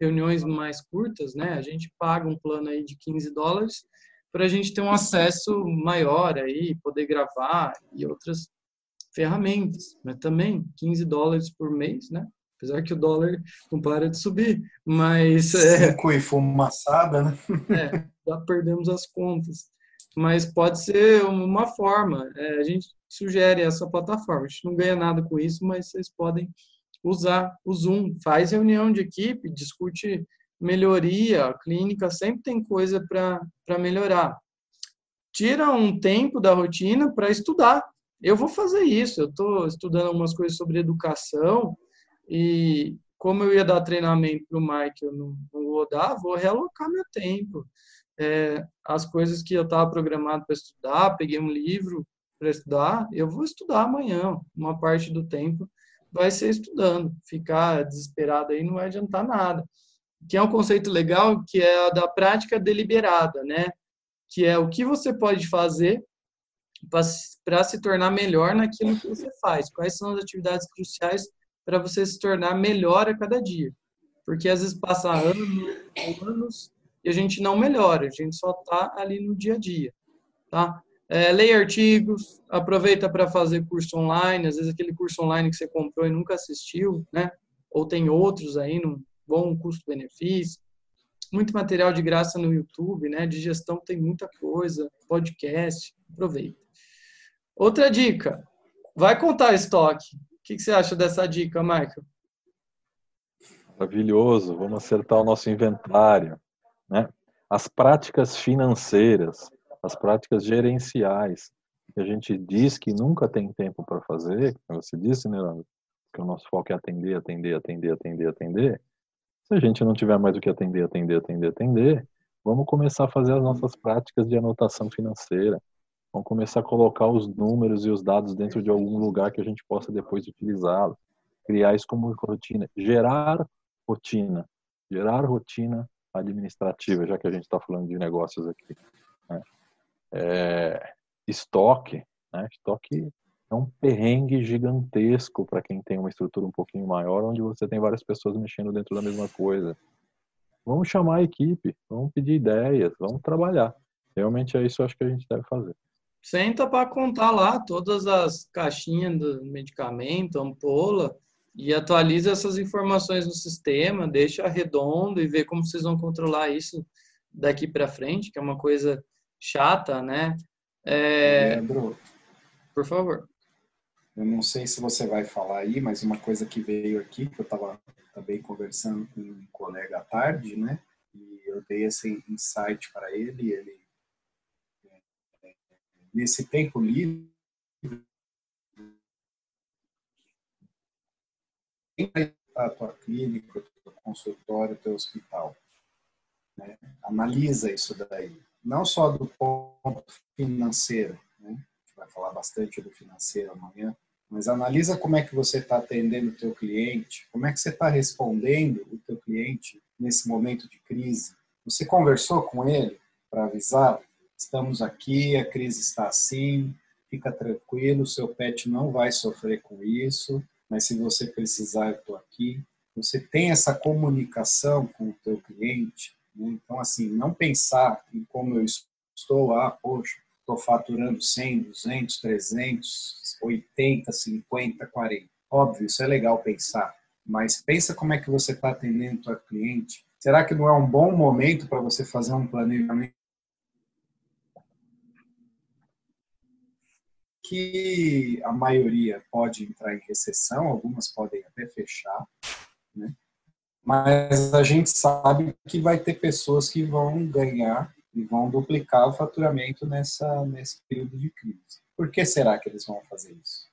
reuniões mais curtas, né? A gente paga um plano aí de 15 dólares para a gente ter um acesso maior aí, poder gravar e outras ferramentas, mas também 15 dólares por mês, né? Apesar que o dólar não para de subir, mas... É, Cinco e fumaçada, né? É, já perdemos as contas. Mas pode ser uma forma, é, a gente sugere essa plataforma, a gente não ganha nada com isso, mas vocês podem usar o Zoom, faz reunião de equipe, discute melhoria, a clínica sempre tem coisa para melhorar. Tira um tempo da rotina para estudar. Eu vou fazer isso, eu estou estudando algumas coisas sobre educação e como eu ia dar treinamento para o Mike, eu não, não, vou dar, vou realocar meu tempo. É, as coisas que eu estava programado para estudar, peguei um livro para estudar, eu vou estudar amanhã, uma parte do tempo, vai ser estudando. Ficar desesperado aí não vai adiantar nada. Que é um conceito legal, que é a da prática deliberada, né? Que é o que você pode fazer para se tornar melhor naquilo que você faz. Quais são as atividades cruciais para você se tornar melhor a cada dia? Porque às vezes passa anos, anos e a gente não melhora, a gente só está ali no dia a dia, tá? É, leia artigos, aproveita para fazer curso online, às vezes aquele curso online que você comprou e nunca assistiu, né? Ou tem outros aí num bom custo-benefício. Muito material de graça no YouTube, né? De gestão tem muita coisa, podcast, aproveita. Outra dica, vai contar estoque. Que, que você acha dessa dica, Michael? Maravilhoso, vamos acertar o nosso inventário. Né? As práticas financeiras, as práticas gerenciais, que a gente diz que nunca tem tempo para fazer, você disse, né, que o nosso foco é atender, atender, atender, atender, atender. Se a gente não tiver mais o que atender, atender, atender, atender, vamos começar a fazer as nossas práticas de anotação financeira. Vamos começar a colocar os números e os dados dentro de algum lugar que a gente possa depois utilizá-los. Criar isso como rotina. Gerar rotina. Gerar rotina administrativa, já que a gente está falando de negócios aqui. Né? É, estoque, né? estoque é um perrengue gigantesco para quem tem uma estrutura um pouquinho maior, onde você tem várias pessoas mexendo dentro da mesma coisa. Vamos chamar a equipe, vamos pedir ideias, vamos trabalhar. Realmente é isso que acho que a gente deve fazer. Senta para contar lá todas as caixinhas do medicamento, ampola, e atualiza essas informações no sistema, deixa redondo e vê como vocês vão controlar isso daqui para frente, que é uma coisa chata, né? É... Leandro, por favor. Eu não sei se você vai falar aí, mas uma coisa que veio aqui, que eu estava também conversando com um colega à tarde, né? E eu dei esse insight para ele, ele é, é, nesse tempo livre a tua clínica, o teu consultório, o teu hospital. Né? Analisa isso daí. Não só do ponto financeiro, né? a gente vai falar bastante do financeiro amanhã, mas analisa como é que você está atendendo o teu cliente, como é que você está respondendo o teu cliente nesse momento de crise. Você conversou com ele para avisar, estamos aqui, a crise está assim, fica tranquilo, seu pet não vai sofrer com isso, mas se você precisar, eu estou aqui. Você tem essa comunicação com o teu cliente, né? então assim, não pensar em como eu estou, ah, poxa, estou faturando 100, 200, 300, 80, 50, 40. Óbvio, isso é legal pensar, mas pensa como é que você está atendendo o teu cliente. Será que não é um bom momento para você fazer um planejamento que a maioria pode entrar em recessão, algumas podem até fechar, né? mas a gente sabe que vai ter pessoas que vão ganhar e vão duplicar o faturamento nessa, nesse período de crise. Por que será que eles vão fazer isso?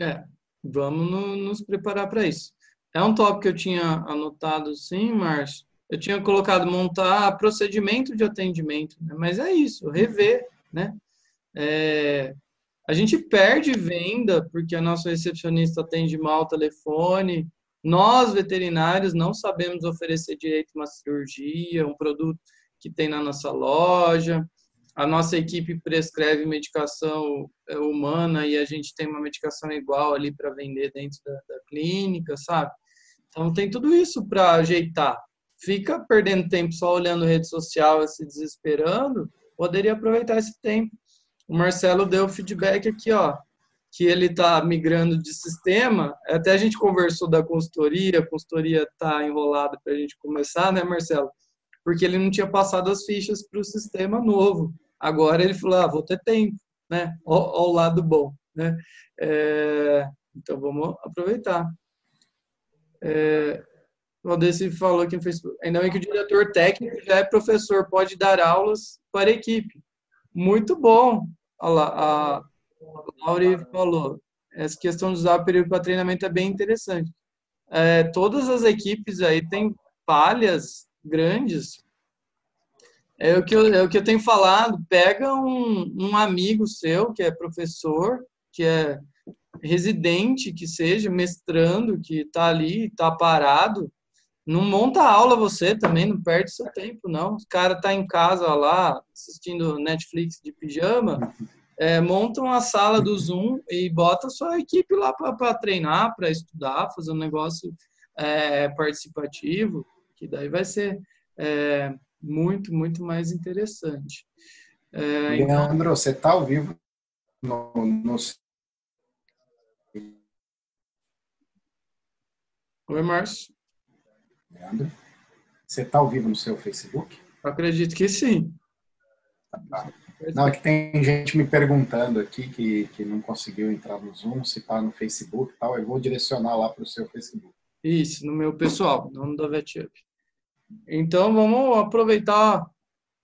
É, vamos no, nos preparar para isso. É um tópico que eu tinha anotado, sim, Márcio. Eu tinha colocado montar procedimento de atendimento, né? mas é isso, rever, né? É, a gente perde venda porque a nossa recepcionista atende mal o telefone. Nós, veterinários, não sabemos oferecer direito uma cirurgia, um produto que tem na nossa loja. A nossa equipe prescreve medicação é, humana e a gente tem uma medicação igual ali para vender dentro da, da clínica, sabe? Então tem tudo isso para ajeitar. Fica perdendo tempo só olhando rede social e se desesperando, poderia aproveitar esse tempo o Marcelo deu feedback aqui, ó, que ele está migrando de sistema. Até a gente conversou da consultoria, a consultoria está enrolada para a gente começar, né, Marcelo? Porque ele não tinha passado as fichas para o sistema novo. Agora ele falou, ah, vou ter tempo, né? Ao, lado bom, né? É, então vamos aproveitar. É, o Aldeci falou no Facebook, ainda bem que o diretor técnico já é professor, pode dar aulas para a equipe. Muito bom. Olha lá, a Lauri falou, essa questão de usar período para treinamento é bem interessante. É, todas as equipes aí têm falhas grandes. É o que eu, é o que eu tenho falado. Pega um, um amigo seu que é professor, que é residente, que seja mestrando, que está ali, está parado, não monta aula você também, não perde seu tempo, não. O cara tá em casa lá, assistindo Netflix de pijama, é, montam a sala do Zoom e bota sua equipe lá para treinar, para estudar, fazer um negócio é, participativo, que daí vai ser é, muito, muito mais interessante. É, então Leandro, então... você está ao vivo no, no... Oi, Márcio. Leandro, você está ao vivo no seu Facebook? acredito que sim. Tá. Não, é que tem gente me perguntando aqui que, que não conseguiu entrar no Zoom, se está no Facebook e tal. Eu vou direcionar lá para o seu Facebook. Isso, no meu pessoal, não no da VetUp. Então, vamos aproveitar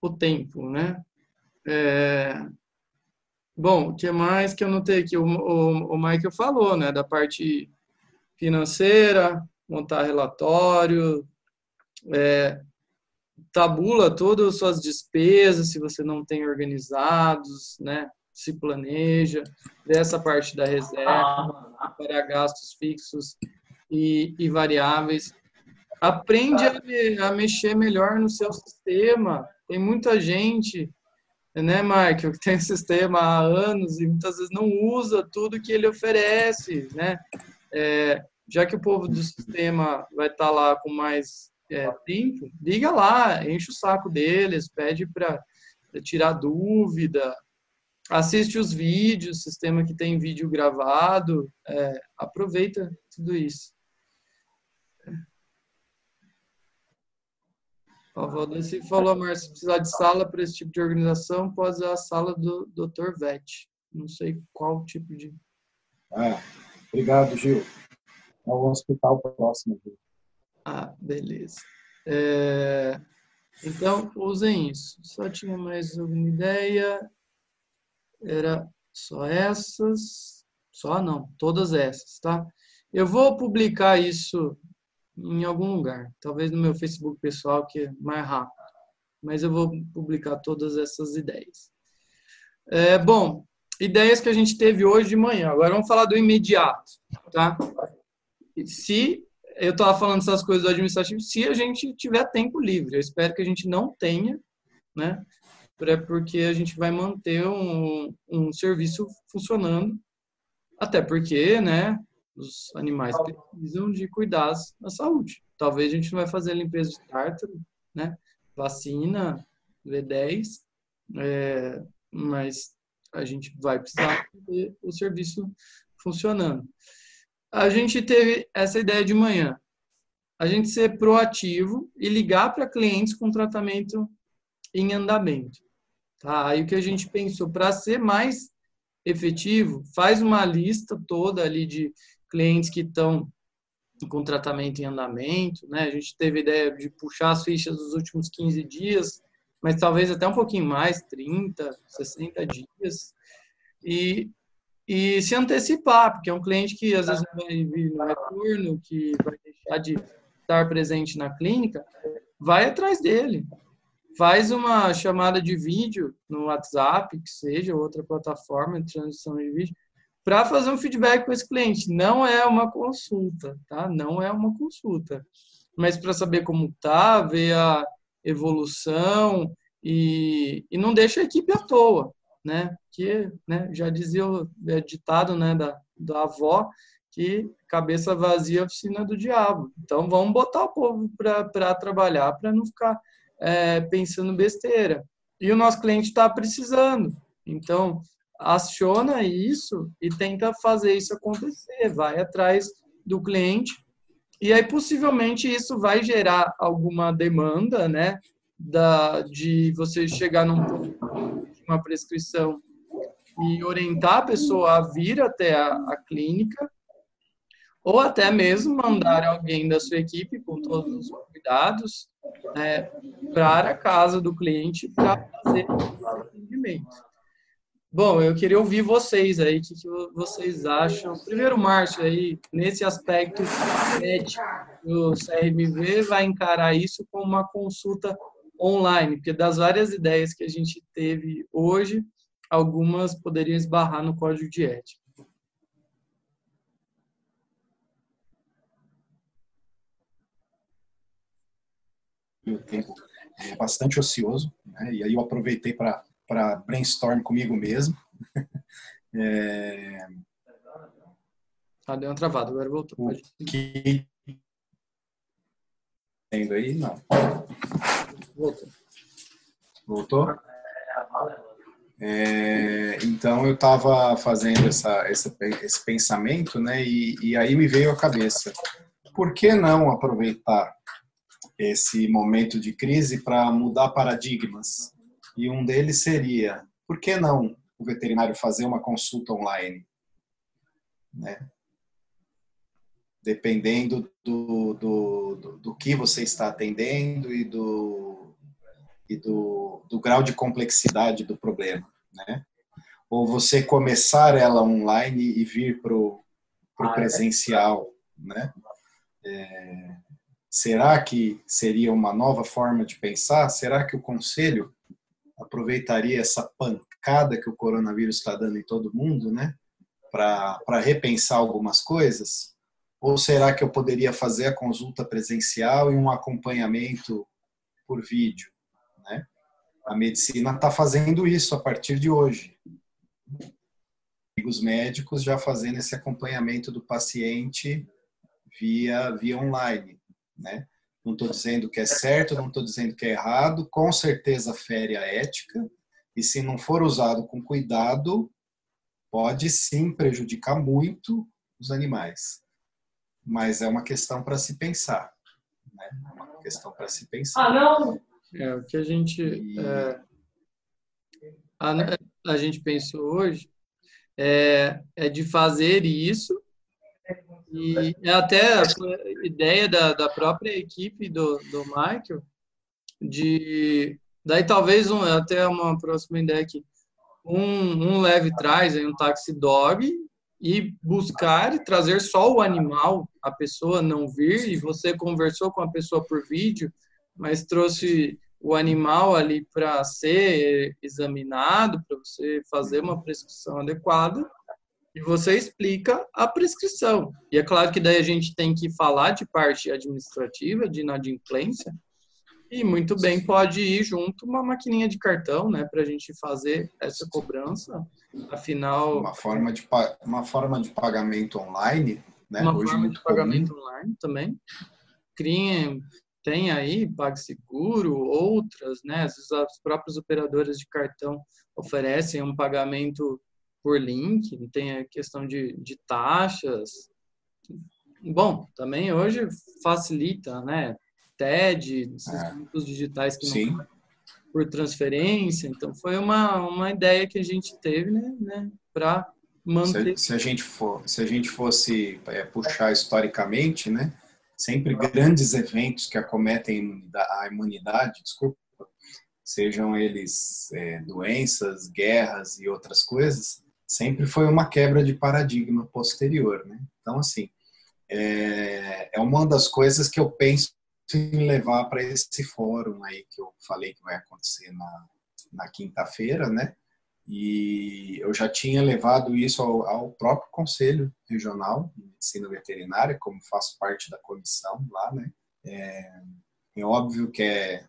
o tempo, né? É... Bom, o que mais que eu notei aqui? O, o, o Michael falou, né? Da parte financeira, montar relatório, é, tabula todas as suas despesas, se você não tem organizados, né? Se planeja, dessa parte da reserva para gastos fixos e, e variáveis. Aprende a, a, mexer melhor no seu sistema. Tem muita gente, né, Michael, que tem sistema há anos e muitas vezes não usa tudo que ele oferece, né? É, já que o povo do sistema vai estar lá com mais é, tempo, liga lá, enche o saco deles, pede para tirar dúvida, assiste os vídeos, sistema que tem vídeo gravado, é, aproveita tudo isso. O Valdeci falou, Márcio, se precisar de sala para esse tipo de organização, pode usar a sala do Dr. Vet. Não sei qual tipo de. Ah, obrigado, Gil. É o hospital próximo. Ah, beleza. É, então, usem isso. Só tinha mais alguma ideia? Era só essas? Só não, todas essas, tá? Eu vou publicar isso em algum lugar, talvez no meu Facebook pessoal, que é mais rápido. Mas eu vou publicar todas essas ideias. É, bom, ideias que a gente teve hoje de manhã. Agora vamos falar do imediato, tá? Se eu estava falando essas coisas do administrativo, se a gente tiver tempo livre. Eu espero que a gente não tenha, né? Porque a gente vai manter um, um serviço funcionando, até porque, né? Os animais precisam de cuidados da saúde. Talvez a gente não vai fazer limpeza de tártaro, né? Vacina, V10, é, mas a gente vai precisar ter o serviço funcionando a gente teve essa ideia de manhã. A gente ser proativo e ligar para clientes com tratamento em andamento. Tá? Aí o que a gente pensou, para ser mais efetivo, faz uma lista toda ali de clientes que estão com tratamento em andamento, né? A gente teve a ideia de puxar as fichas dos últimos 15 dias, mas talvez até um pouquinho mais, 30, 60 dias. E e se antecipar, porque é um cliente que às vezes não vai vir no retorno, que vai deixar de estar presente na clínica, vai atrás dele. Faz uma chamada de vídeo no WhatsApp, que seja outra plataforma de transmissão de vídeo, para fazer um feedback com esse cliente. Não é uma consulta, tá? Não é uma consulta. Mas para saber como tá, ver a evolução e, e não deixa a equipe à toa né? Que né, já dizia o é, ditado né, da, da avó que cabeça vazia é oficina do diabo. Então vamos botar o povo para trabalhar para não ficar é, pensando besteira. E o nosso cliente está precisando. Então aciona isso e tenta fazer isso acontecer. Vai atrás do cliente e aí possivelmente isso vai gerar alguma demanda, né? Da, de você chegar num uma prescrição e orientar a pessoa a vir até a, a clínica, ou até mesmo mandar alguém da sua equipe com todos os cuidados né, para a casa do cliente para fazer o atendimento. Bom, eu queria ouvir vocês aí, o que, que, vocês acham. Primeiro, Márcio, aí, nesse aspecto médico, o CRMV vai encarar isso como uma consulta online, porque das várias ideias que a gente teve hoje, algumas poderiam esbarrar no código de ética. Meu tempo é bastante ocioso, né? e aí eu aproveitei para brainstorm comigo mesmo, É... Ah, deu uma travada, agora voltou. O que aí? Não. Voltou. Voltou? É, então eu estava fazendo essa, essa, esse pensamento, né? E, e aí me veio à cabeça: por que não aproveitar esse momento de crise para mudar paradigmas? E um deles seria: por que não o veterinário fazer uma consulta online? Né? Dependendo do, do, do, do que você está atendendo e do, e do, do grau de complexidade do problema, né? Ou você começar ela online e vir para o presencial, né? É, será que seria uma nova forma de pensar? Será que o conselho aproveitaria essa pancada que o coronavírus está dando em todo mundo, né? Para repensar algumas coisas? Ou será que eu poderia fazer a consulta presencial e um acompanhamento por vídeo? Né? A medicina está fazendo isso a partir de hoje. Os médicos já fazendo esse acompanhamento do paciente via, via online. Né? Não estou dizendo que é certo, não estou dizendo que é errado, com certeza fere a ética, e se não for usado com cuidado, pode sim prejudicar muito os animais. Mas é uma questão para se pensar. Né? É uma questão para se pensar. Ah, não! É, o que a gente, é, a, a, gente pensou hoje é, é de fazer isso e é até a ideia da, da própria equipe do, do Michael de daí talvez um, até uma próxima ideia aqui um, um leve traz aí um taxi dog e buscar e trazer só o animal a pessoa não vir e você conversou com a pessoa por vídeo mas trouxe o animal ali para ser examinado, para você fazer uma prescrição adequada, e você explica a prescrição. E é claro que daí a gente tem que falar de parte administrativa, de inadimplência, e muito bem pode ir junto uma maquininha de cartão, né, para a gente fazer essa cobrança. Afinal, uma forma de uma forma de pagamento online, né? Uma Hoje forma de pagamento comum. online também. Criem tem aí PagSeguro, outras, né? As próprias operadoras de cartão oferecem um pagamento por link, tem a questão de, de taxas. Bom, também hoje facilita, né? TED, esses é. digitais que Sim. não por transferência. Então foi uma, uma ideia que a gente teve, né, né para manter. Se, se, a gente for, se a gente fosse é, puxar historicamente, né, sempre grandes eventos que acometem a imunidade, desculpa, sejam eles é, doenças, guerras e outras coisas, sempre foi uma quebra de paradigma posterior, né? Então, assim, é, é uma das coisas que eu penso em levar para esse fórum aí que eu falei que vai acontecer na, na quinta-feira, né? E eu já tinha levado isso ao, ao, próprio Conselho Regional de Medicina Veterinária, como faço parte da comissão lá, né? É, é óbvio que é,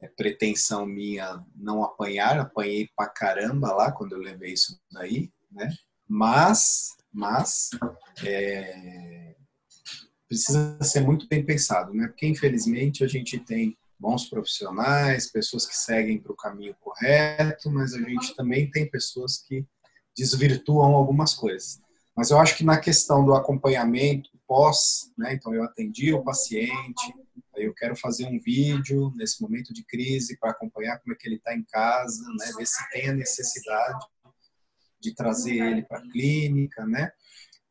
é, pretensão minha não apanhar, apanhei pra caramba lá quando eu levei isso daí, né? Mas, mas é, precisa ser muito bem pensado, né? Porque infelizmente a gente tem bons profissionais, pessoas que seguem para o caminho correto, mas a gente também tem pessoas que desvirtuam algumas coisas. Mas eu acho que na questão do acompanhamento pós, né, então eu atendi o paciente, eu quero fazer um vídeo nesse momento de crise para acompanhar como é que ele está em casa, né, ver se tem a necessidade de trazer ele para a clínica, né.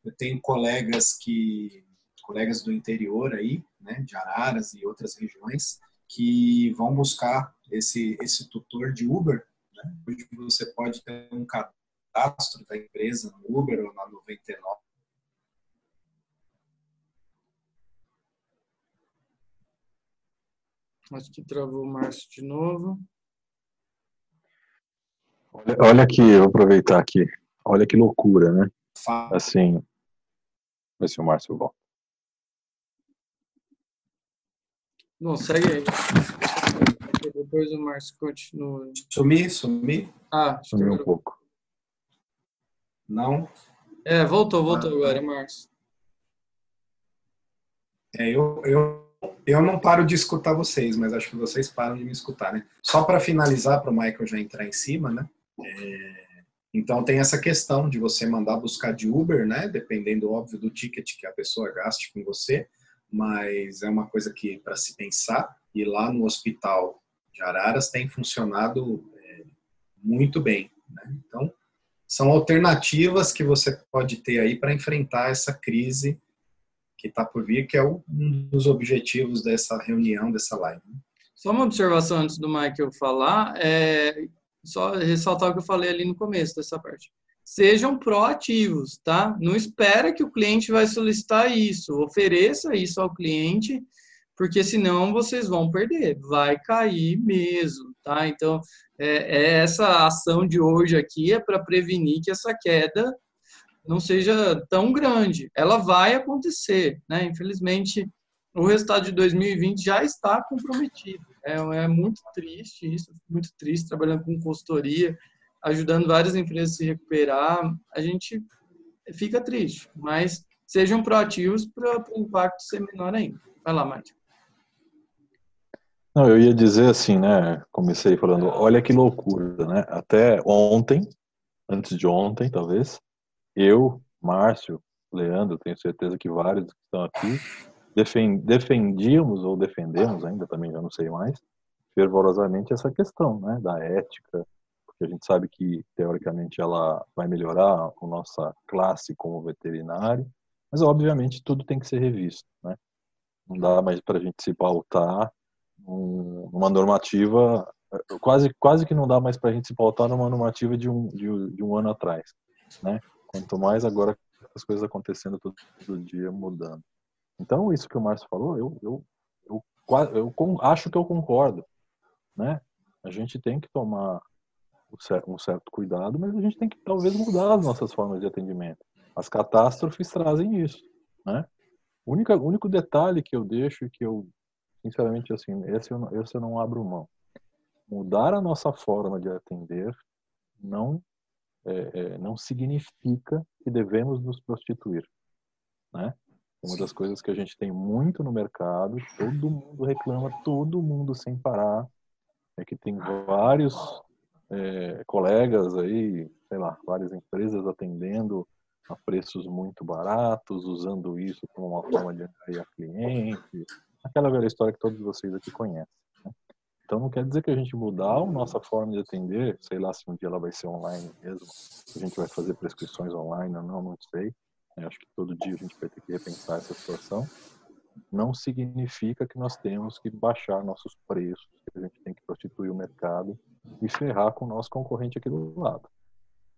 Eu tenho colegas que colegas do interior aí, né, de Araras e outras regiões, que vão buscar esse, esse tutor de Uber. Né? Hoje você pode ter um cadastro da empresa no Uber ou na 99. Acho que travou o Márcio de novo. Olha, olha aqui, eu vou aproveitar aqui. Olha que loucura, né? Assim, ver se o Márcio volta. Não, segue aí. Depois o Márcio continua. Sumi, sumi. Ah, sumi um pouco. Não? É, voltou, voltou ah, agora, Marcos. É, eu, eu, eu não paro de escutar vocês, mas acho que vocês param de me escutar, né? Só para finalizar, para o Michael já entrar em cima, né? É, então tem essa questão de você mandar buscar de Uber, né? Dependendo, óbvio, do ticket que a pessoa gaste com você, mas é uma coisa que para se pensar. E lá no hospital de Araras tem funcionado é, muito bem. Né? Então são alternativas que você pode ter aí para enfrentar essa crise que está por vir, que é um dos objetivos dessa reunião, dessa live. Só uma observação antes do Michael falar, é só ressaltar o que eu falei ali no começo dessa parte. Sejam proativos, tá? Não espera que o cliente vai solicitar isso, ofereça isso ao cliente, porque senão vocês vão perder, vai cair mesmo, tá? Então, é, é essa ação de hoje aqui é para prevenir que essa queda não seja tão grande. Ela vai acontecer, né? Infelizmente, o resultado de 2020 já está comprometido. É, é muito triste isso, muito triste trabalhando com consultoria, ajudando várias empresas a se recuperar. A gente fica triste, mas sejam proativos para o impacto ser menor ainda. Vai lá, Márcio. Não, eu ia dizer assim, né? Comecei falando, olha que loucura, né? Até ontem, antes de ontem, talvez, eu, Márcio, Leandro, tenho certeza que vários que estão aqui, defendíamos ou defendemos ainda, também já não sei mais, fervorosamente essa questão, né, da ética, a gente sabe que teoricamente ela vai melhorar a nossa classe como veterinário, mas obviamente tudo tem que ser revisto, né? Não dá mais para a gente se pautar numa normativa, quase quase que não dá mais para a gente se pautar numa normativa de um de, de um ano atrás, né? Quanto mais agora as coisas acontecendo todo, todo dia mudando. Então, isso que o Márcio falou, eu, eu, eu, eu, eu acho que eu concordo. Né? A gente tem que tomar um certo cuidado, mas a gente tem que talvez mudar as nossas formas de atendimento. As catástrofes trazem isso. Né? O único, único detalhe que eu deixo e que eu, sinceramente, assim, esse eu, esse eu não abro mão. Mudar a nossa forma de atender não é, é, não significa que devemos nos prostituir, né? Uma das coisas que a gente tem muito no mercado, todo mundo reclama, todo mundo sem parar, é que tem vários é, colegas aí, sei lá, várias empresas atendendo a preços muito baratos, usando isso como uma forma de atrair cliente, aquela velha história que todos vocês aqui conhecem. Então não quer dizer que a gente mudar a nossa forma de atender, sei lá se um dia ela vai ser online mesmo, se a gente vai fazer prescrições online ou não, não sei. Eu acho que todo dia a gente vai ter que repensar essa situação. Não significa que nós temos que baixar nossos preços, que a gente tem que prostituir o mercado e ferrar com o nosso concorrente aqui do lado.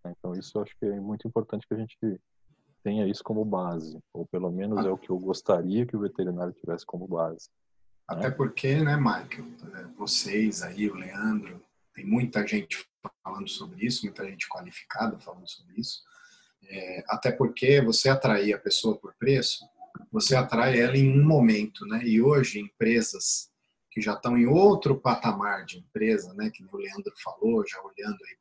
Então isso acho que é muito importante que a gente tenha isso como base, ou pelo menos é o que eu gostaria que o veterinário tivesse como base. Até porque, né, Michael, é, vocês aí, o Leandro, tem muita gente falando sobre isso, muita gente qualificada falando sobre isso. É, até porque você atrair a pessoa por preço, você atrai ela em um momento, né? E hoje empresas que já estão em outro patamar de empresa, né? Que o Leandro falou, já olhando aí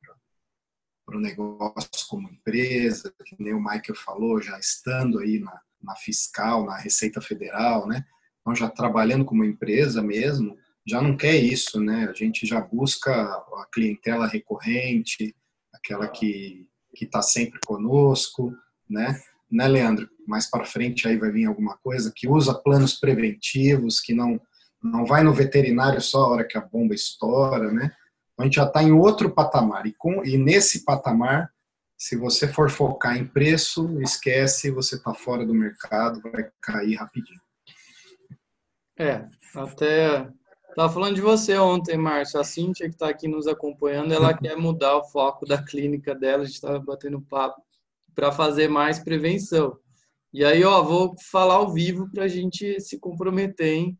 para o negócio como empresa, que nem o Michael falou, já estando aí na, na fiscal, na Receita Federal, né? então já trabalhando como empresa mesmo, já não quer isso, né? A gente já busca a clientela recorrente, aquela que que está sempre conosco, né? Né, Leandro? Mais para frente aí vai vir alguma coisa que usa planos preventivos, que não não vai no veterinário só a hora que a bomba estoura, né? Então a gente já está em outro patamar e com e nesse patamar, se você for focar em preço, esquece, você está fora do mercado, vai cair rapidinho. É, até estava falando de você ontem, Márcio. A Cíntia, que está aqui nos acompanhando, ela quer mudar o foco da clínica dela. A gente estava batendo papo para fazer mais prevenção. E aí, ó, vou falar ao vivo para a gente se comprometer, hein?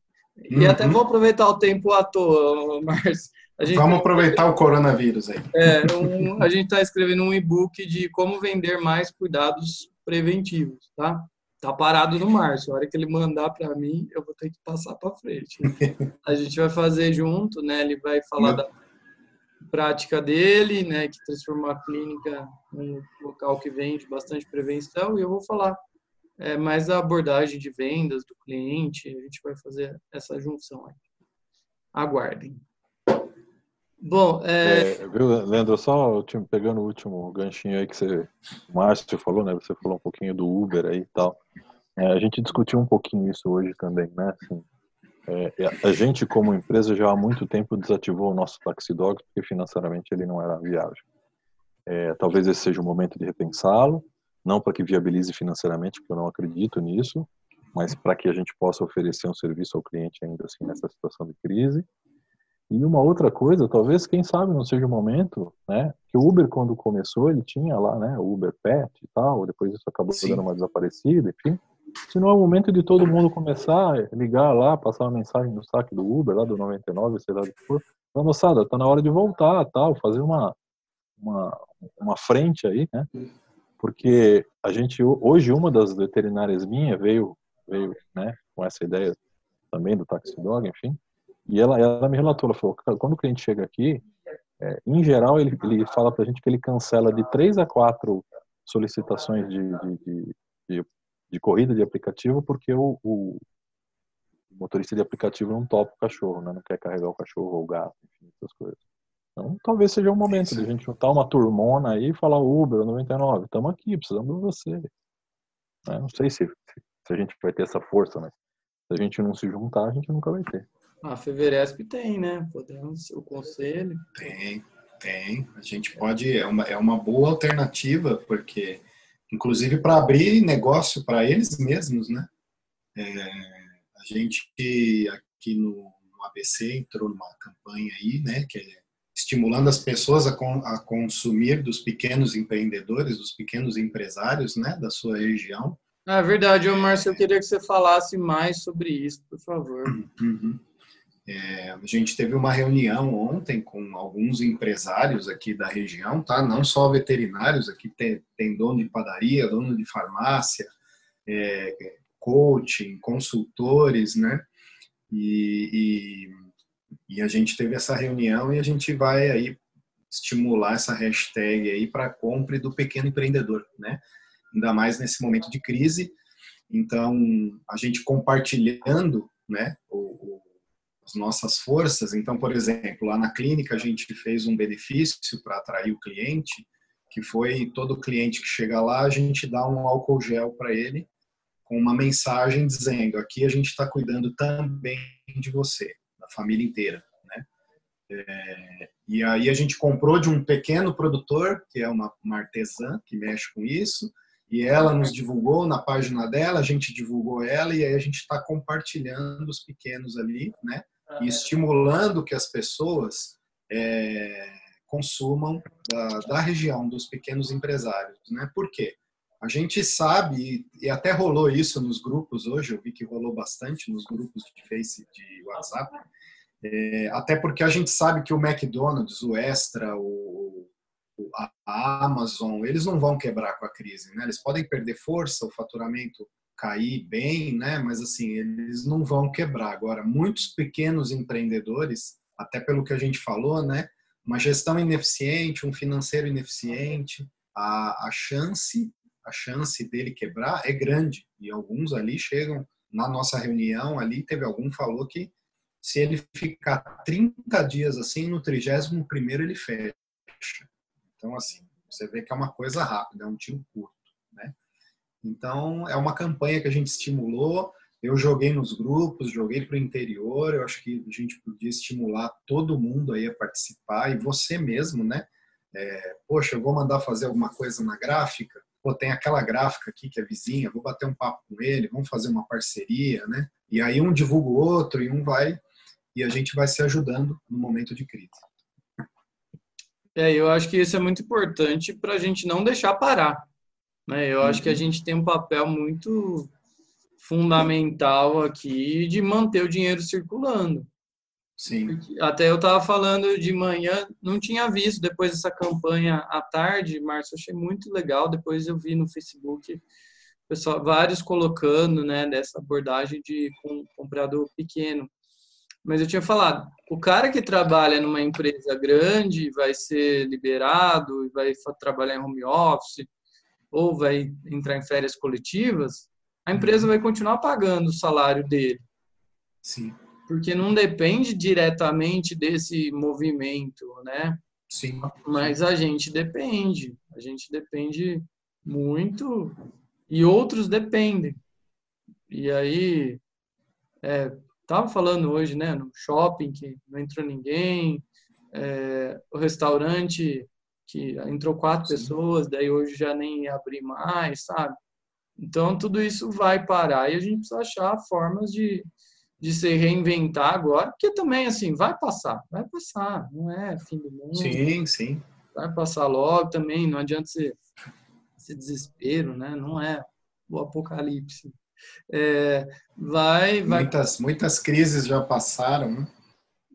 E uhum. até vou aproveitar o tempo à toa, Márcio. Vamos tá... aproveitar o coronavírus aí. É, um, a gente está escrevendo um e-book de como vender mais cuidados preventivos, tá? tá parado no Márcio. A hora que ele mandar para mim, eu vou ter que passar para frente. A gente vai fazer junto, né? Ele vai falar da. Prática dele, né, que transformou a clínica num local que vende bastante prevenção, e eu vou falar é, mais da abordagem de vendas do cliente, a gente vai fazer essa junção aí. Aguardem. Bom, é... é viu, Leandro, só pegando o último ganchinho aí que você, o Márcio falou, né, você falou um pouquinho do Uber aí e tal, é, a gente discutiu um pouquinho isso hoje também, né, assim, é, a gente, como empresa, já há muito tempo desativou o nosso Taxi Dog porque financeiramente ele não era viável. É, talvez esse seja o momento de repensá-lo, não para que viabilize financeiramente, porque eu não acredito nisso, mas para que a gente possa oferecer um serviço ao cliente ainda assim nessa situação de crise. E uma outra coisa, talvez, quem sabe não seja o momento, né? Que o Uber, quando começou, ele tinha lá, né? O Uber Pet e tal, depois isso acabou Sim. dando uma desaparecida, enfim se não é o momento de todo mundo começar a ligar lá, passar uma mensagem no saque do Uber, lá do 99, sei lá do que for, Fala, moçada, tá na hora de voltar, tal, fazer uma, uma, uma frente aí, né? Porque a gente, hoje, uma das veterinárias minha veio, veio, né, com essa ideia também do Taxi Dog, enfim, e ela, ela me relatou, ela falou, quando o cliente chega aqui, é, em geral, ele, ele fala pra gente que ele cancela de três a quatro solicitações de, de, de, de de corrida de aplicativo porque o, o, motorista de aplicativo não topa o cachorro, né? não quer carregar o cachorro ou o gato, enfim, essas coisas. Então, talvez seja o um momento de a gente juntar uma turmona aí e falar Uber 99, estamos aqui, precisamos de você. Né? Não sei se, se a gente vai ter essa força, mas se a gente não se juntar, a gente nunca vai ter. A Feveresp tem, né? Podemos, o conselho. Tem, tem. A gente pode, é uma, é uma boa alternativa, porque inclusive para abrir negócio para eles mesmos, né? É, a gente aqui no, no, ABC entrou numa campanha aí, né, que é estimulando as pessoas a, com, a consumir dos pequenos empreendedores, dos pequenos empresários, né, da sua região. Ah, é verdade, Márcio, eu queria que você falasse mais sobre isso, por favor. Uhum. É, a gente teve uma reunião ontem com alguns empresários aqui da região, tá? Não só veterinários, aqui tem, tem dono de padaria, dono de farmácia, é, coaching, consultores, né? E, e, e, a gente teve essa reunião e a gente vai aí estimular essa hashtag aí para compra do pequeno empreendedor, né? Ainda mais nesse momento de crise. Então, a gente compartilhando, né? O, as nossas forças. Então, por exemplo, lá na clínica a gente fez um benefício para atrair o cliente, que foi todo cliente que chega lá, a gente dá um álcool gel para ele com uma mensagem dizendo: aqui a gente está cuidando também de você, da família inteira. Né? É, e aí a gente comprou de um pequeno produtor, que é uma, uma artesã que mexe com isso, e ela nos divulgou na página dela, a gente divulgou ela e aí a gente está compartilhando os pequenos ali, né? E estimulando que as pessoas é, consumam da, da, região, dos pequenos empresários. Né? Por quê? A gente sabe, e até rolou isso nos grupos hoje, eu vi que rolou bastante nos grupos de Face, de WhatsApp, é, até porque a gente sabe que o McDonald's, o Extra, o, a Amazon, eles não vão quebrar com a crise, né? Eles podem perder força, o faturamento cair bem, né? Mas assim, eles não vão quebrar. Agora, muitos pequenos empreendedores, até pelo que a gente falou, né? Uma gestão ineficiente, um financeiro ineficiente, a, a chance, a chance dele quebrar é grande. E alguns ali chegam na nossa reunião ali, teve algum falou que se ele ficar 30 dias assim, no 31 primeiro ele fecha. Então, assim, você vê que é uma coisa rápida, é um tiro curto? Então, é uma campanha que a gente estimulou. Eu joguei nos grupos, joguei para o interior. Eu acho que a gente podia estimular todo mundo aí a participar e você mesmo, né? É, Poxa, eu vou mandar fazer alguma coisa na gráfica. Pô, tem aquela gráfica aqui que é vizinha, vou bater um papo com ele, vamos fazer uma parceria, né? E aí um divulga o outro e um vai e a gente vai se ajudando no momento de crise. É, eu acho que isso é muito importante para a gente não deixar parar. Né? Eu acho que a uhum. gente tem um papel muito fundamental aqui de manter o dinheiro circulando. Sim. Até eu estava falando de manhã, não tinha visto depois dessa campanha à tarde, Márcio, achei muito legal. Depois eu vi no Facebook pessoal, vários colocando né, dessa abordagem de comprador pequeno. Mas eu tinha falado, o cara que trabalha numa empresa grande vai ser liberado e vai trabalhar em home office ou vai entrar em férias coletivas, a empresa vai continuar pagando o salário dele. Sim. Porque não depende diretamente desse movimento, né? Sim. Mas a gente depende. A gente depende muito e outros dependem. E aí, é, tava falando hoje, né, no shopping que não entrou ninguém, é, o restaurante que entrou quatro Sim. pessoas, daí hoje já nem ia abrir mais, sabe? Então tudo isso vai parar e a gente precisa achar formas de, de se reinventar agora, porque também assim vai passar, vai passar, não é fim do mundo. Sim, sim. Vai passar logo também, não adianta ser, ser desespero, né? Não é o apocalipse. É, vai, vai. Muitas, muitas crises já passaram, né?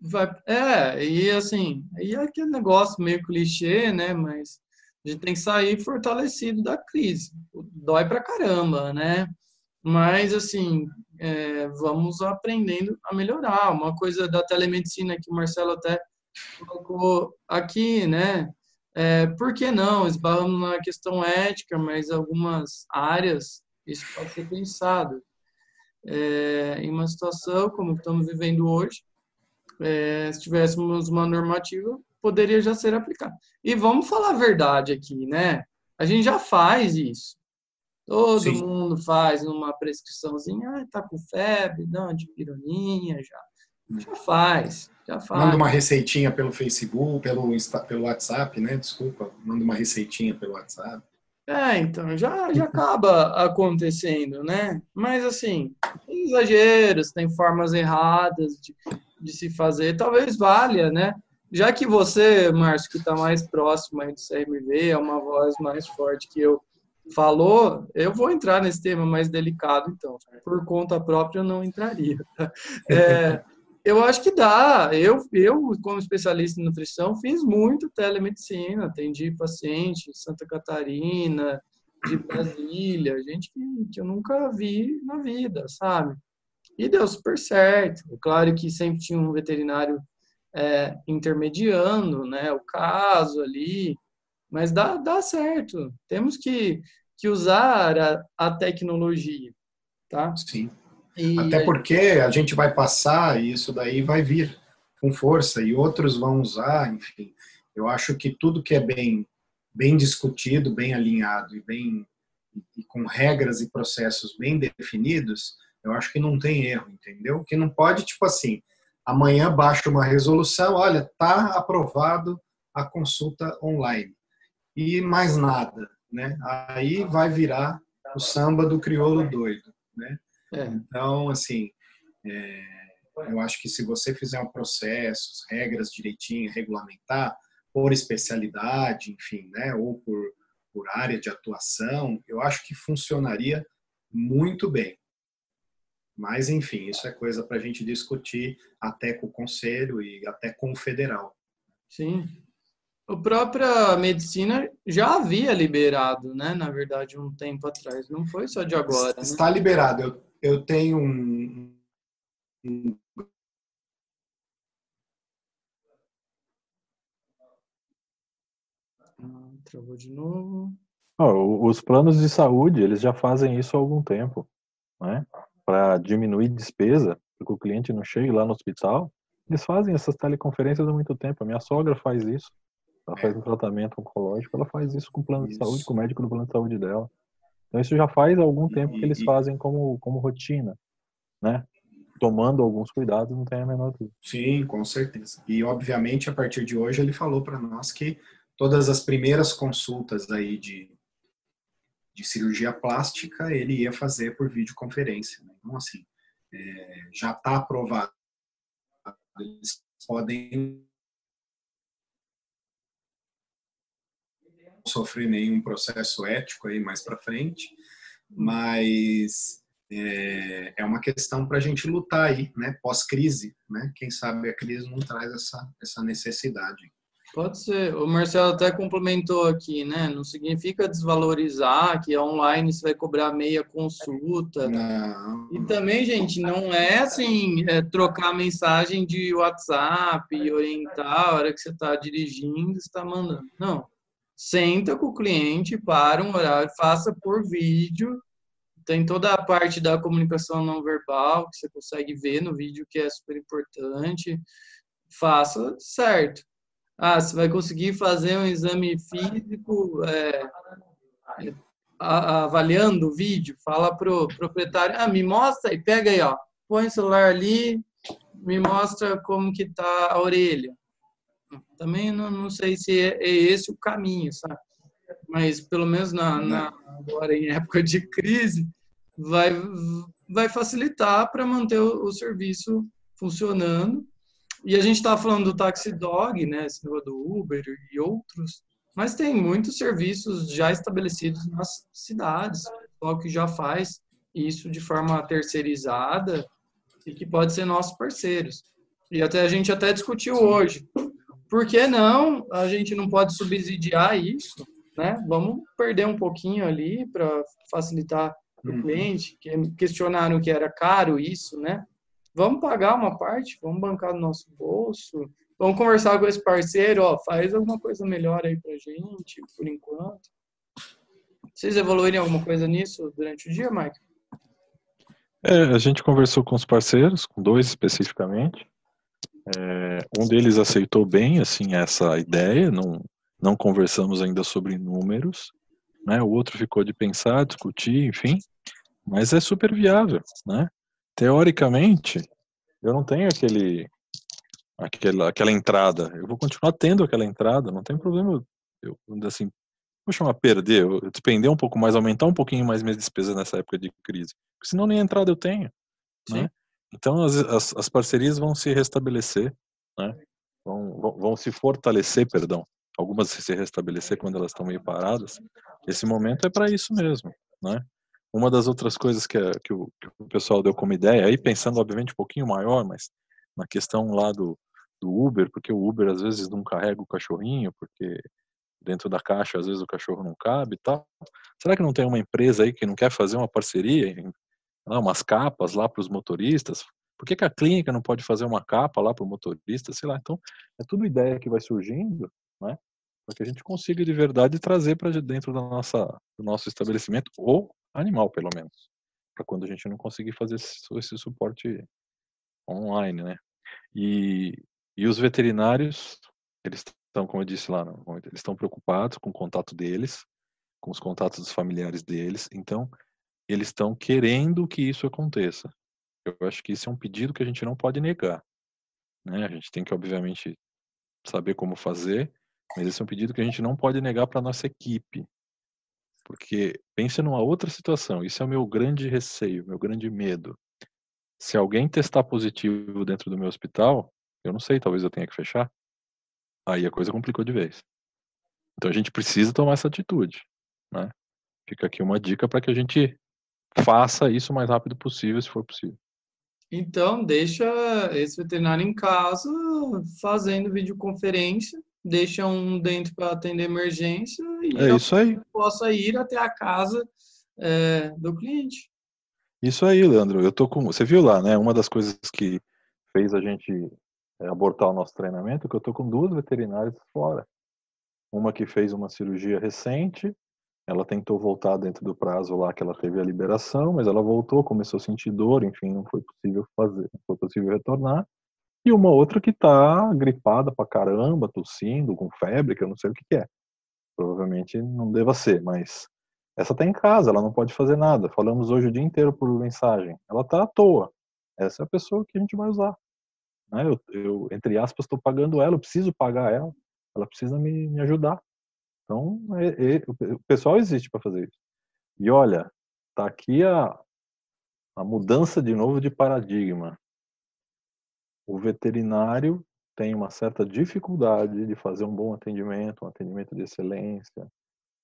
Vai, é, e assim, aí é aquele negócio meio clichê, né? Mas a gente tem que sair fortalecido da crise. Dói pra caramba, né? Mas, assim, é, vamos aprendendo a melhorar. Uma coisa da telemedicina que o Marcelo até colocou aqui, né? É, por que não? Esbarramos na questão ética, mas algumas áreas isso pode ser pensado. É, em uma situação como estamos vivendo hoje, é, se tivéssemos uma normativa, poderia já ser aplicado. E vamos falar a verdade aqui, né? A gente já faz isso. Todo Sim. mundo faz uma prescriçãozinha, ah, tá com febre, dá uma de pironinha, já. Já faz, já faz. Manda uma receitinha pelo Facebook, pelo, pelo WhatsApp, né? Desculpa, manda uma receitinha pelo WhatsApp. É, então, já, já acaba acontecendo, né? Mas, assim, tem exageros, tem formas erradas de, de se fazer. Talvez valha, né? Já que você, Márcio, que está mais próximo aí do CRMV, é uma voz mais forte que eu, falou, eu vou entrar nesse tema mais delicado, então. Por conta própria, eu não entraria. É, eu acho que dá. Eu, eu, como especialista em nutrição, fiz muito telemedicina, atendi paciente de Santa Catarina, de Brasília, gente que, que eu nunca vi na vida, sabe? E deu super certo. Claro que sempre tinha um veterinário é, intermediando né, o caso ali, mas dá, dá certo. Temos que, que usar a, a tecnologia, tá? Sim. E Até porque a gente vai passar e isso daí vai vir com força e outros vão usar, enfim. Eu acho que tudo que é bem bem discutido, bem alinhado e bem e com regras e processos bem definidos, eu acho que não tem erro, entendeu? Que não pode tipo assim, amanhã baixa uma resolução, olha, tá aprovado a consulta online e mais nada, né? Aí vai virar o samba do crioulo doido, né? É. Então, assim, é, eu acho que se você fizer um processo, regras direitinho, regulamentar, por especialidade, enfim, né, ou por, por área de atuação, eu acho que funcionaria muito bem. Mas, enfim, isso é coisa para a gente discutir até com o Conselho e até com o Federal. Sim. A própria medicina já havia liberado, né? Na verdade, um tempo atrás. Não foi só de agora. Né? Está liberado. Eu eu tenho um, ah, travou de novo. Oh, os planos de saúde, eles já fazem isso há algum tempo, né? Para diminuir despesa, para que o cliente não chegue lá no hospital. Eles fazem essas teleconferências há muito tempo. A minha sogra faz isso. Ela faz um tratamento oncológico, ela faz isso com o plano isso. de saúde, com o médico do plano de saúde dela. Então isso já faz algum tempo que eles fazem como, como rotina né? Tomando alguns cuidados, não tem a menor dúvida. Sim, com certeza. E obviamente a partir de hoje ele falou para nós que todas as primeiras consultas aí de, de cirurgia plástica ele ia fazer por videoconferência. Né? Então assim, é, já está aprovado. Eles podem sofrer nenhum processo ético aí mais para frente, mas é, é uma questão para a gente lutar aí, né? Pós-crise, né? Quem sabe a crise não traz essa, essa necessidade. Pode ser. O Marcelo até complementou aqui, né? Não significa desvalorizar que online você vai cobrar meia consulta. Não. E também, gente, não é assim, é trocar mensagem de WhatsApp e orientar a hora que você está dirigindo, está mandando. Não. Senta com o cliente, para um horário, faça por vídeo. Tem toda a parte da comunicação não verbal que você consegue ver no vídeo, que é super importante. Faça certo ah, você vai conseguir fazer um exame físico é, avaliando o vídeo, fala pro proprietário, ah, me mostra e pega aí, ó, põe o celular ali, me mostra como que tá a orelha. Também não, não sei se é, é esse o caminho, sabe? Mas pelo menos na, na agora em época de crise, vai, vai facilitar para manter o, o serviço funcionando e a gente estava falando do Taxi Dog, né, esse do Uber e outros, mas tem muitos serviços já estabelecidos nas cidades, o que já faz isso de forma terceirizada e que pode ser nossos parceiros. E até a gente até discutiu hoje. Por que não? A gente não pode subsidiar isso, né? Vamos perder um pouquinho ali para facilitar o uhum. cliente, que questionaram que era caro isso, né? Vamos pagar uma parte, vamos bancar no nosso bolso, vamos conversar com esse parceiro, ó, faz alguma coisa melhor aí pra gente, por enquanto. Vocês evoluírem alguma coisa nisso durante o dia, Mike? É, a gente conversou com os parceiros, com dois especificamente. É, um deles aceitou bem, assim, essa ideia, não, não conversamos ainda sobre números, né? O outro ficou de pensar, discutir, enfim, mas é super viável, né? Teoricamente, eu não tenho aquele, aquela, aquela entrada. Eu vou continuar tendo aquela entrada, não tem problema eu, assim, vou chamar perder, eu despender um pouco mais, aumentar um pouquinho mais minhas despesas nessa época de crise. Porque senão nem entrada eu tenho, né? Então as, as, as, parcerias vão se restabelecer, né? Vão, vão, vão se fortalecer, perdão. Algumas se restabelecer quando elas estão meio paradas. Esse momento é para isso mesmo, né? Uma das outras coisas que, que, o, que, o, pessoal deu como ideia, aí pensando obviamente um pouquinho maior, mas na questão lá do, do Uber, porque o Uber às vezes não carrega o cachorrinho, porque dentro da caixa às vezes o cachorro não cabe e tal. Será que não tem uma empresa aí que não quer fazer uma parceria, umas capas lá para os motoristas? Por que, que, a clínica não pode fazer uma capa lá para o motorista? Sei lá. Então, é tudo ideia que vai surgindo, né? Para que a gente consiga de verdade trazer para dentro da nossa, do nosso estabelecimento ou animal, pelo menos, para quando a gente não conseguir fazer esse, esse suporte online, né? E, e os veterinários, eles estão, como eu disse lá, eles estão preocupados com o contato deles, com os contatos dos familiares deles, então eles estão querendo que isso aconteça. Eu acho que isso é um pedido que a gente não pode negar. Né? A gente tem que, obviamente, saber como fazer, mas esse é um pedido que a gente não pode negar para nossa equipe. Porque pense numa outra situação, isso é o meu grande receio, meu grande medo. Se alguém testar positivo dentro do meu hospital, eu não sei, talvez eu tenha que fechar. Aí a coisa complicou de vez. Então a gente precisa tomar essa atitude, né? Fica aqui uma dica para que a gente faça isso o mais rápido possível, se for possível. Então, deixa esse veterinário em casa fazendo videoconferência deixa um dentro para atender emergência e é isso aí. possa ir até a casa é, do cliente. Isso aí, Leandro. Eu tô com. Você viu lá, né? Uma das coisas que fez a gente é, abortar o nosso treinamento, é que eu tô com duas veterinárias fora. Uma que fez uma cirurgia recente, ela tentou voltar dentro do prazo lá que ela teve a liberação, mas ela voltou, começou a sentir dor, enfim, não foi possível fazer, não foi possível retornar e uma outra que tá gripada pra caramba, tossindo, com febre, que eu não sei o que, que é. Provavelmente não deva ser, mas essa tá em casa, ela não pode fazer nada. Falamos hoje o dia inteiro por mensagem. Ela tá à toa. Essa é a pessoa que a gente vai usar. Né? Eu, eu entre aspas, estou pagando ela, eu preciso pagar ela. Ela precisa me, me ajudar. Então, é, é, o pessoal existe para fazer isso. E olha, tá aqui a, a mudança de novo de paradigma o veterinário tem uma certa dificuldade de fazer um bom atendimento, um atendimento de excelência,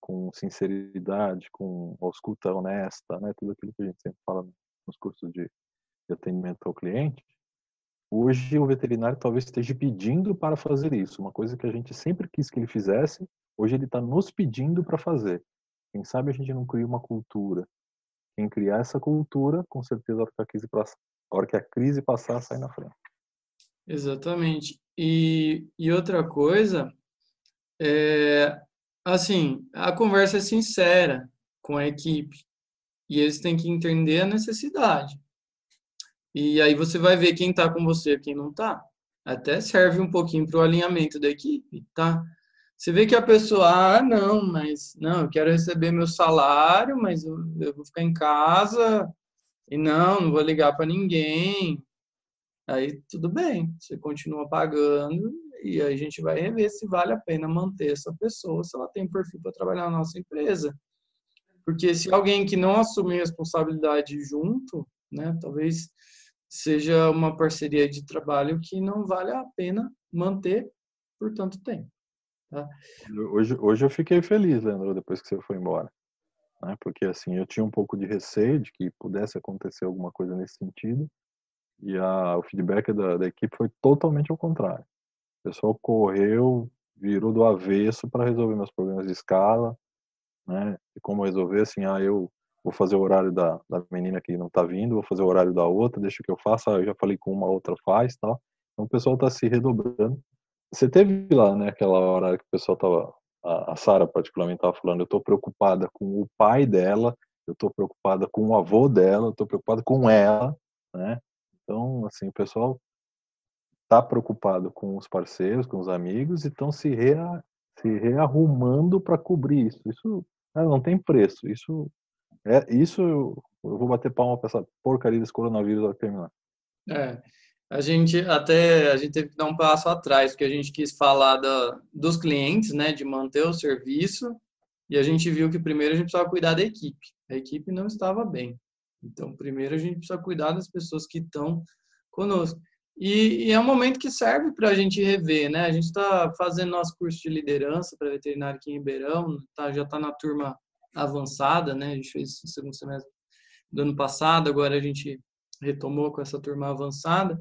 com sinceridade, com escuta honesta, né? Tudo aquilo que a gente sempre fala nos cursos de, de atendimento ao cliente. hoje o veterinário talvez esteja pedindo para fazer isso, uma coisa que a gente sempre quis que ele fizesse, hoje ele está nos pedindo para fazer. Quem sabe a gente não cria uma cultura. Quem criar essa cultura, com certeza que a crise, a hora que a crise passar, sai na frente. Exatamente. E, e outra coisa, é, assim, a conversa é sincera com a equipe e eles têm que entender a necessidade. E aí você vai ver quem está com você e quem não está. Até serve um pouquinho para o alinhamento da equipe, tá? Você vê que a pessoa, ah, não, mas não, eu quero receber meu salário, mas eu, eu vou ficar em casa e não, não vou ligar para ninguém. Aí tudo bem, você continua pagando e a gente vai rever se vale a pena manter essa pessoa, se ela tem perfil para trabalhar na nossa empresa. Porque se alguém que não assume responsabilidade junto, né, talvez seja uma parceria de trabalho que não vale a pena manter por tanto tempo. Tá? Hoje, hoje eu fiquei feliz, Leandro, depois que você foi embora. Né? Porque assim, eu tinha um pouco de receio de que pudesse acontecer alguma coisa nesse sentido. E a, o feedback da, da equipe foi totalmente ao contrário. O pessoal correu, virou do avesso para resolver meus problemas de escala, né? E como resolver, assim, ah, eu vou fazer o horário da, da menina que não está vindo, vou fazer o horário da outra, deixa que eu faça, eu já falei com uma, outra faz, tal. Então o pessoal está se redobrando. Você teve lá, né, aquela hora que o pessoal tava, a, a Sara particularmente estava falando, eu estou preocupada com o pai dela, eu estou preocupada com o avô dela, eu estou preocupada com ela, né? Então, assim, o pessoal está preocupado com os parceiros, com os amigos e estão se, rea, se rearrumando para cobrir isso. Isso né, não tem preço. Isso é isso eu, eu vou bater palma para essa porcaria desse coronavírus ao terminar. É. A gente até a gente teve que dar um passo atrás, porque a gente quis falar da, dos clientes, né, de manter o serviço, e a gente viu que primeiro a gente precisava cuidar da equipe. A equipe não estava bem. Então, primeiro a gente precisa cuidar das pessoas que estão conosco. E, e é um momento que serve para a gente rever, né? A gente está fazendo nosso curso de liderança para veterinário aqui em Ribeirão, tá, já está na turma avançada, né? A gente fez o segundo semestre do ano passado, agora a gente retomou com essa turma avançada.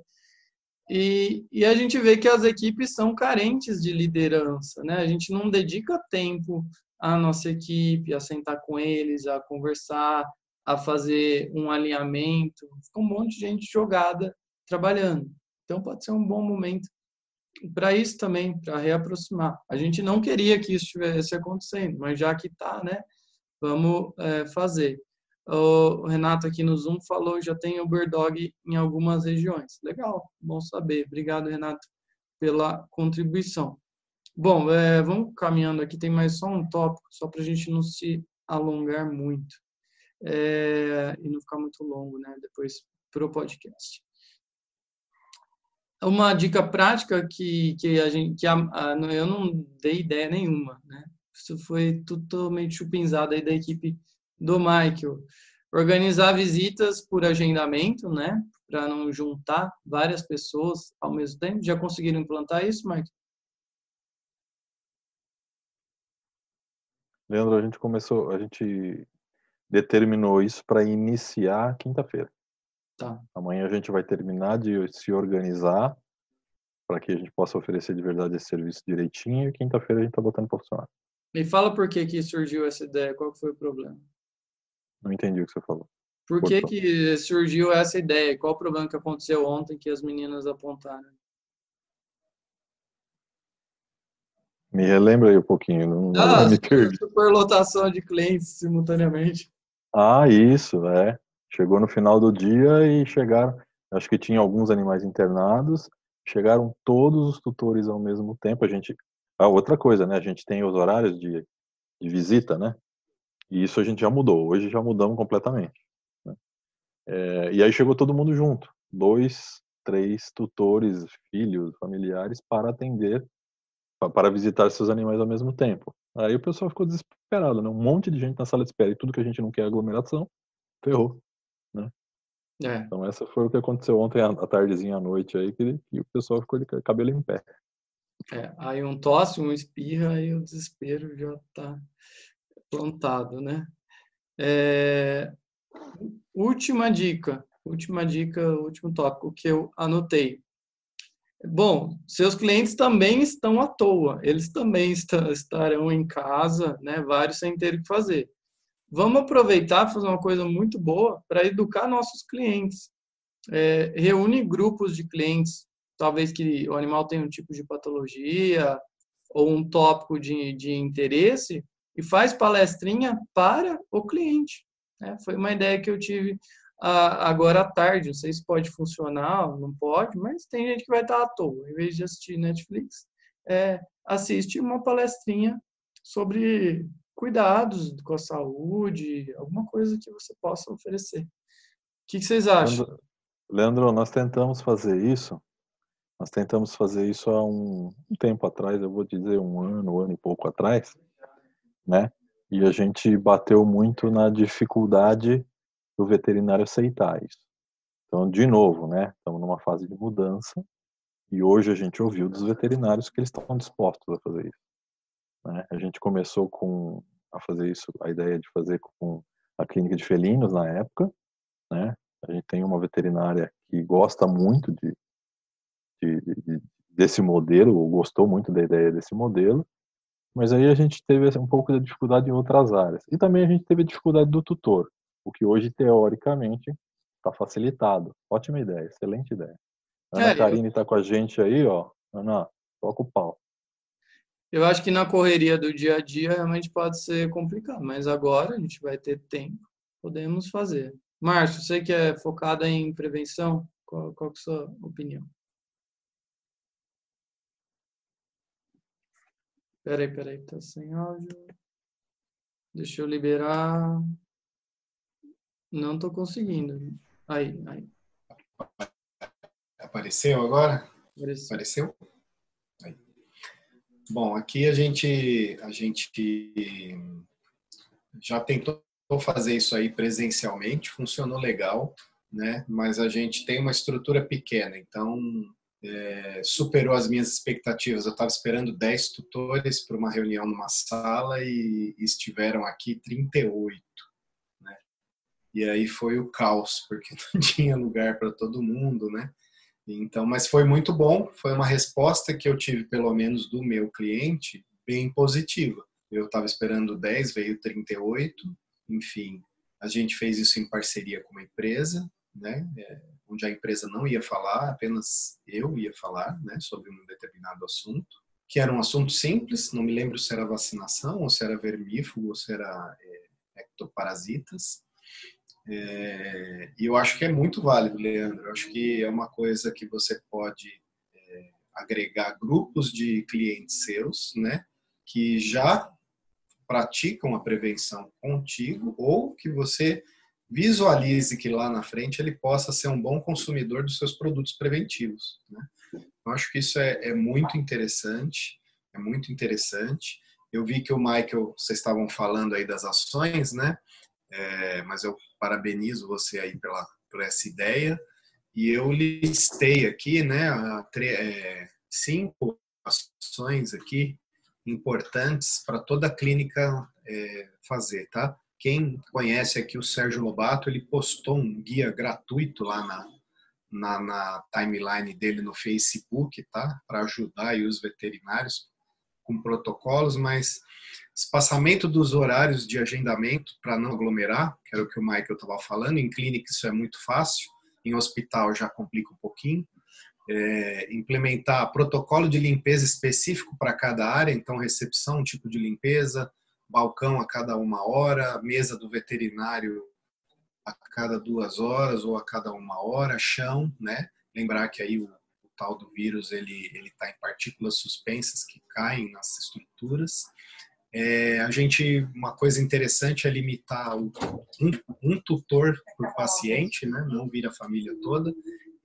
E, e a gente vê que as equipes são carentes de liderança, né? A gente não dedica tempo à nossa equipe, a sentar com eles, a conversar, a fazer um alinhamento. Fica um monte de gente jogada trabalhando. Então pode ser um bom momento para isso também, para reaproximar. A gente não queria que isso estivesse acontecendo, mas já que está, né? Vamos é, fazer. O Renato aqui no Zoom falou já tem Uber Dog em algumas regiões. Legal, bom saber. Obrigado, Renato, pela contribuição. Bom, é, vamos caminhando aqui. Tem mais só um tópico, só para a gente não se alongar muito é, e não ficar muito longo, né? Depois para o podcast. Uma dica prática que, que a gente, que a, a, eu não dei ideia nenhuma, né? Isso foi totalmente chupinzado aí da equipe do Michael. Organizar visitas por agendamento, né? Para não juntar várias pessoas ao mesmo tempo. Já conseguiram implantar isso, Michael? Leandro, a gente começou, a gente determinou isso para iniciar quinta-feira. Tá. Amanhã a gente vai terminar de se organizar para que a gente possa oferecer de verdade esse serviço direitinho e quinta-feira a gente está botando para funcionar. Me fala por que que surgiu essa ideia, qual foi o problema? Não entendi o que você falou. Por que, que surgiu essa ideia? Qual o problema que aconteceu ontem que as meninas apontaram? Me relembra aí um pouquinho, não, ah, me perdi. Superlotação de clientes simultaneamente. Ah, isso, é. Chegou no final do dia e chegaram, acho que tinha alguns animais internados, chegaram todos os tutores ao mesmo tempo. A gente, a outra coisa, né? A gente tem os horários de, de visita, né? E isso a gente já mudou. Hoje já mudamos completamente. Né? É, e aí chegou todo mundo junto, dois, três tutores, filhos, familiares para atender, para visitar seus animais ao mesmo tempo. Aí o pessoal ficou desesperado, né? Um monte de gente na sala de espera e tudo que a gente não quer é aglomeração, ferrou, né? É. Então essa foi o que aconteceu ontem à tardezinha à noite aí, que, que o pessoal ficou de cabelo em pé. É, aí um tosse, um espirra, aí o desespero já está plantado, né? É, última dica, última dica, último tópico que eu anotei. Bom, seus clientes também estão à toa, eles também estarão em casa, né, vários sem ter o que fazer. Vamos aproveitar fazer uma coisa muito boa para educar nossos clientes. É, reúne grupos de clientes, talvez que o animal tenha um tipo de patologia ou um tópico de, de interesse, e faz palestrinha para o cliente. Né? Foi uma ideia que eu tive agora à tarde. Não sei se pode funcionar, não pode, mas tem gente que vai estar à toa. Em vez de assistir Netflix, é, assiste uma palestrinha sobre cuidados com a saúde, alguma coisa que você possa oferecer. O que, que vocês acham? Leandro, nós tentamos fazer isso. Nós tentamos fazer isso há um, um tempo atrás, eu vou dizer um ano, um ano e pouco atrás, né? E a gente bateu muito na dificuldade do veterinário aceitar isso. Então, de novo, né, estamos numa fase de mudança e hoje a gente ouviu dos veterinários que eles estão dispostos a fazer isso. Né? A gente começou com a fazer isso, a ideia de fazer com a clínica de felinos na época, né? A gente tem uma veterinária que gosta muito de, de, de desse modelo, ou gostou muito da ideia desse modelo, mas aí a gente teve um pouco de dificuldade em outras áreas. E também a gente teve a dificuldade do tutor o que hoje, teoricamente, está facilitado. Ótima ideia, excelente ideia. Ana é, Karine está eu... com a gente aí, ó. Ana, toca o pau. Eu acho que na correria do dia a dia realmente pode ser complicado, mas agora a gente vai ter tempo, podemos fazer. Márcio, você que é focada em prevenção, qual, qual é a sua opinião? Peraí, peraí, tá sem áudio. Deixa eu liberar. Não estou conseguindo. Aí, aí. Apareceu agora? Apareceu. Apareceu? Aí. Bom, aqui a gente, a gente já tentou fazer isso aí presencialmente, funcionou legal, né? Mas a gente tem uma estrutura pequena, então é, superou as minhas expectativas. Eu estava esperando 10 tutores para uma reunião numa sala e estiveram aqui 38. E aí foi o caos, porque não tinha lugar para todo mundo, né? Então, mas foi muito bom, foi uma resposta que eu tive, pelo menos do meu cliente, bem positiva. Eu estava esperando 10, veio 38, enfim, a gente fez isso em parceria com uma empresa, né, é, onde a empresa não ia falar, apenas eu ia falar, né, sobre um determinado assunto, que era um assunto simples, não me lembro se era vacinação, ou se era vermífugo, ou se era é, ectoparasitas, é, e eu acho que é muito válido, Leandro. Eu acho que é uma coisa que você pode é, agregar grupos de clientes seus, né, que já praticam a prevenção contigo ou que você visualize que lá na frente ele possa ser um bom consumidor dos seus produtos preventivos. Né? Eu acho que isso é, é muito interessante, é muito interessante. Eu vi que o Michael, vocês estavam falando aí das ações, né? É, mas eu parabenizo você aí pela, por essa ideia. E eu listei aqui, né, é, cinco ações aqui importantes para toda a clínica é, fazer, tá? Quem conhece aqui o Sérgio Lobato, ele postou um guia gratuito lá na, na, na timeline dele no Facebook, tá? Para ajudar os veterinários com protocolos, mas espaçamento dos horários de agendamento para não aglomerar, que era o que o Michael estava falando. Em clínica isso é muito fácil, em hospital já complica um pouquinho. É, implementar protocolo de limpeza específico para cada área, então recepção, tipo de limpeza, balcão a cada uma hora, mesa do veterinário a cada duas horas ou a cada uma hora, chão, né? Lembrar que aí o, tal do vírus ele ele está em partículas suspensas que caem nas estruturas. É, a gente, uma coisa interessante é limitar o, um, um, tutor por paciente, né? não vir a família toda,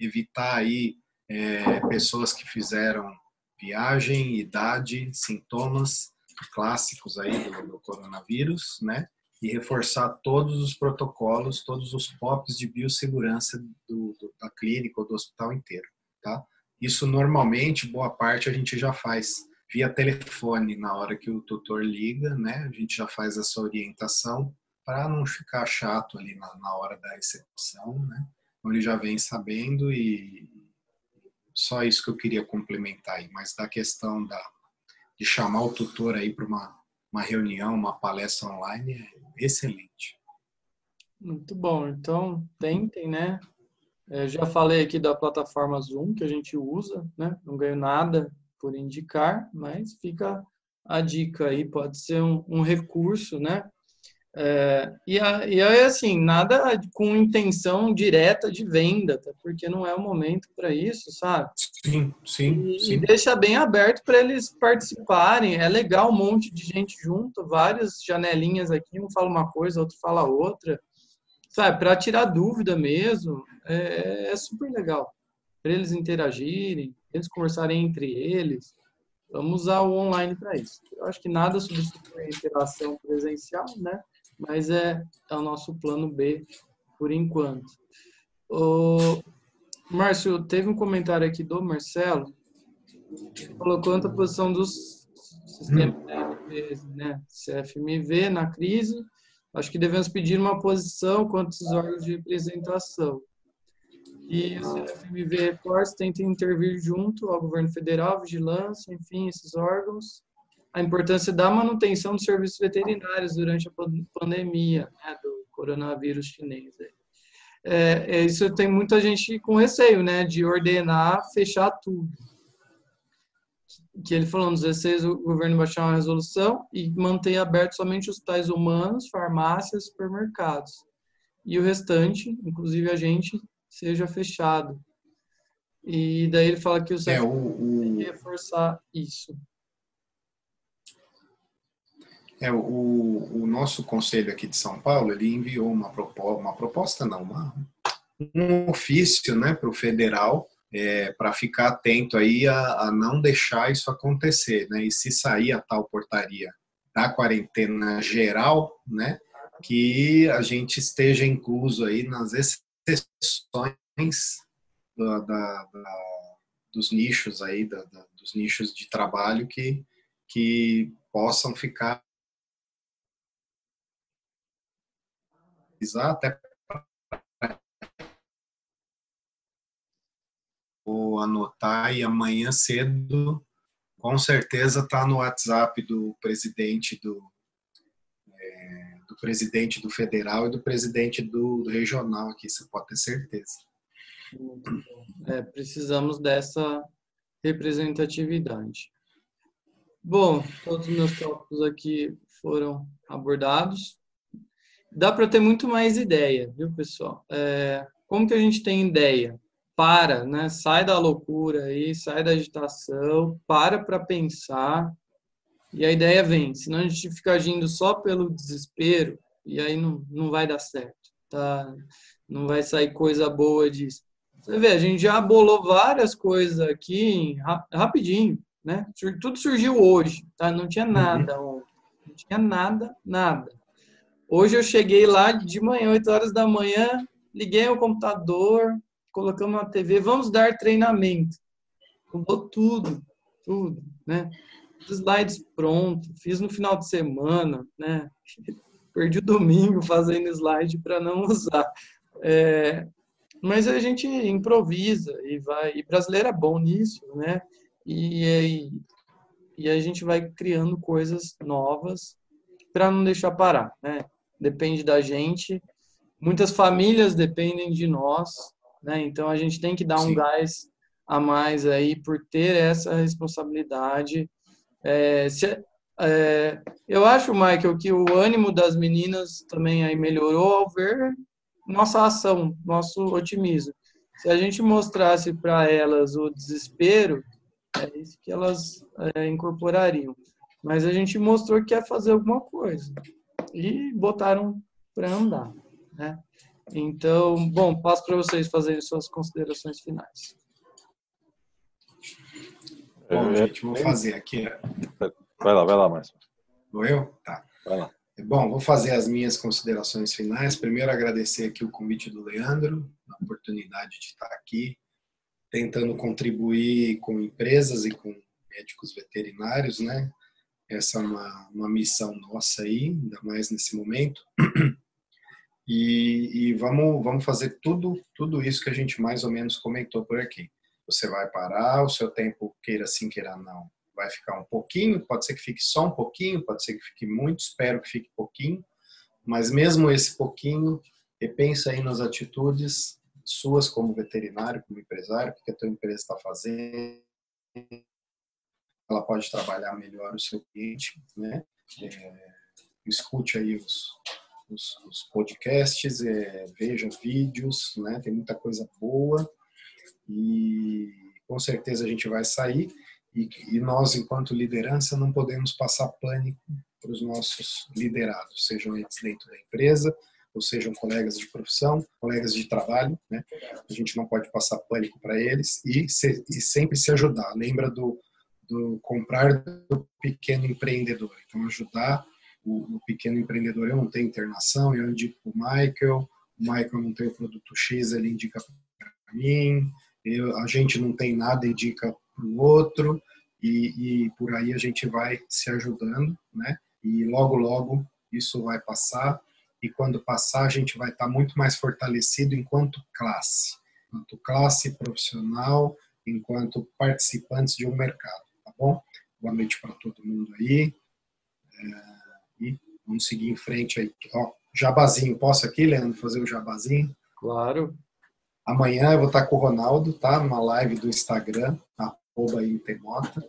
evitar aí é, pessoas que fizeram viagem, idade, sintomas clássicos aí do, do coronavírus, né? E reforçar todos os protocolos, todos os POPs de biossegurança do, do, da clínica ou do hospital inteiro, tá? Isso normalmente, boa parte, a gente já faz via telefone na hora que o tutor liga, né? A gente já faz essa orientação para não ficar chato ali na, na hora da recepção, né? Então ele já vem sabendo e só isso que eu queria complementar aí, mas da questão da, de chamar o tutor aí para uma, uma reunião, uma palestra online é excelente. Muito bom. Então, tentem, né? Eu já falei aqui da plataforma Zoom que a gente usa, né? Não ganho nada por indicar, mas fica a dica aí, pode ser um, um recurso, né? É, e, aí, assim, nada com intenção direta de venda, tá? porque não é o momento para isso, sabe? Sim, sim. E, sim. e deixa bem aberto para eles participarem. É legal um monte de gente junto, várias janelinhas aqui, um fala uma coisa, outro fala outra, sabe? Para tirar dúvida mesmo, é, é super legal. Para eles interagirem, eles conversarem entre eles. Vamos usar o online para isso. Eu acho que nada substitui a interação presencial, né? Mas é, é o nosso plano B por enquanto. O Márcio, teve um comentário aqui do Marcelo, ele colocou a posição dos sistemas hum. né, CFMV na crise. Acho que devemos pedir uma posição quanto aos órgãos de representação. E o CFMV Reforço tenta intervir junto ao governo federal, vigilância, enfim, esses órgãos. A importância da manutenção dos serviços veterinários durante a pandemia né, do coronavírus chinês. É, é, isso tem muita gente com receio, né, de ordenar fechar tudo. Que ele falou, nos 16 o governo baixar uma resolução e manter aberto somente os tais humanos, farmácias, supermercados. E o restante, inclusive a gente, seja fechado. E daí ele fala que o é, o, o... tem que reforçar isso. É, o, o nosso conselho aqui de São Paulo, ele enviou uma proposta, uma proposta não, uma, um ofício né, para o federal é, para ficar atento aí a, a, não deixar isso acontecer, né? E se sair a tal portaria da quarentena geral, né, que a gente esteja incluso aí nas exceções da, da, da, dos nichos aí, dos nichos de trabalho que, que possam ficar até vou anotar e amanhã cedo com certeza está no WhatsApp do presidente do, do presidente do federal e do presidente do, do regional aqui, você pode ter certeza. É, precisamos dessa representatividade. Bom, todos os meus tópicos aqui foram abordados. Dá para ter muito mais ideia, viu, pessoal? É, como que a gente tem ideia? Para, né? Sai da loucura aí, sai da agitação, para para pensar e a ideia vem. Senão a gente fica agindo só pelo desespero e aí não, não vai dar certo, tá? Não vai sair coisa boa disso. Você vê, a gente já bolou várias coisas aqui rapidinho, né? Tudo surgiu hoje, tá? Não tinha nada ontem. Não tinha nada, nada. Hoje eu cheguei lá de manhã, 8 horas da manhã, liguei o computador, colocamos na TV, vamos dar treinamento. Mudou tudo, tudo, né? Slides pronto, fiz no final de semana, né? Perdi o domingo fazendo slide para não usar. É, mas a gente improvisa e vai. E brasileiro é bom nisso, né? E, e, e a gente vai criando coisas novas para não deixar parar, né? Depende da gente. Muitas famílias dependem de nós, né? Então a gente tem que dar um Sim. gás a mais aí por ter essa responsabilidade é, se, é, eu acho, Michael, que o ânimo das meninas também aí melhorou ao ver nossa ação, nosso otimismo. Se a gente mostrasse para elas o desespero, é isso que elas é, incorporariam. Mas a gente mostrou que quer fazer alguma coisa e botaram para andar, né? Então, bom, passo para vocês fazerem suas considerações finais. Bom, gente, vou fazer aqui. Vai lá, vai lá, Márcio. Vou eu? Tá. Vai lá. Bom, vou fazer as minhas considerações finais. Primeiro, agradecer aqui o convite do Leandro, a oportunidade de estar aqui, tentando contribuir com empresas e com médicos veterinários, né? Essa é uma, uma missão nossa aí, ainda mais nesse momento. E, e, vamos, vamos fazer tudo, tudo isso que a gente mais ou menos comentou por aqui. Você vai parar, o seu tempo, queira sim, queira não, vai ficar um pouquinho, pode ser que fique só um pouquinho, pode ser que fique muito, espero que fique pouquinho, mas mesmo esse pouquinho, repensa aí nas atitudes suas como veterinário, como empresário, o que a tua empresa está fazendo, ela pode trabalhar melhor o seu cliente, né? É, escute aí os, os, os podcasts, é, veja vídeos, né? Tem muita coisa boa e com certeza a gente vai sair e, e nós, enquanto liderança, não podemos passar pânico para os nossos liderados, sejam eles dentro da empresa, ou sejam colegas de profissão, colegas de trabalho, né? A gente não pode passar pânico para eles e, se, e sempre se ajudar. Lembra do, do comprar do pequeno empreendedor. Então, ajudar o, o pequeno empreendedor. Eu não tenho internação, eu indico o Michael, o Michael não tem o produto X, ele indica para mim, eu, a gente não tem nada, indica para o outro, e, e por aí a gente vai se ajudando, né? E logo, logo isso vai passar, e quando passar a gente vai estar muito mais fortalecido enquanto classe, enquanto classe profissional, enquanto participantes de um mercado, tá bom? Boa noite para todo mundo aí. É, e vamos seguir em frente aí. Ó, jabazinho, posso aqui, Leandro, fazer o jabazinho? Claro. Amanhã eu vou estar com o Ronaldo, tá? Numa live do Instagram, arroba Intermota.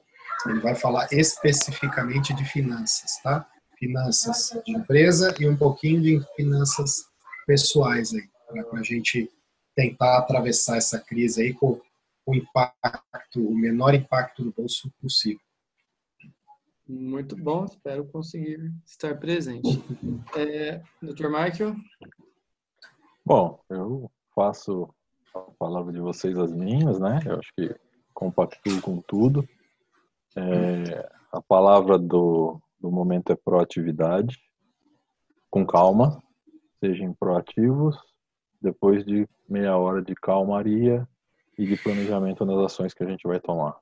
Ele vai falar especificamente de finanças, tá? Finanças de empresa e um pouquinho de finanças pessoais aí, para a gente tentar atravessar essa crise aí com o impacto, o menor impacto no bolso possível. Muito bom, espero conseguir estar presente. É, Dr. Michael? Bom, eu faço a palavra de vocês as minhas, né? Eu acho que compactuo com tudo. É, a palavra do, do momento é proatividade, com calma, sejam proativos, depois de meia hora de calmaria e de planejamento nas ações que a gente vai tomar.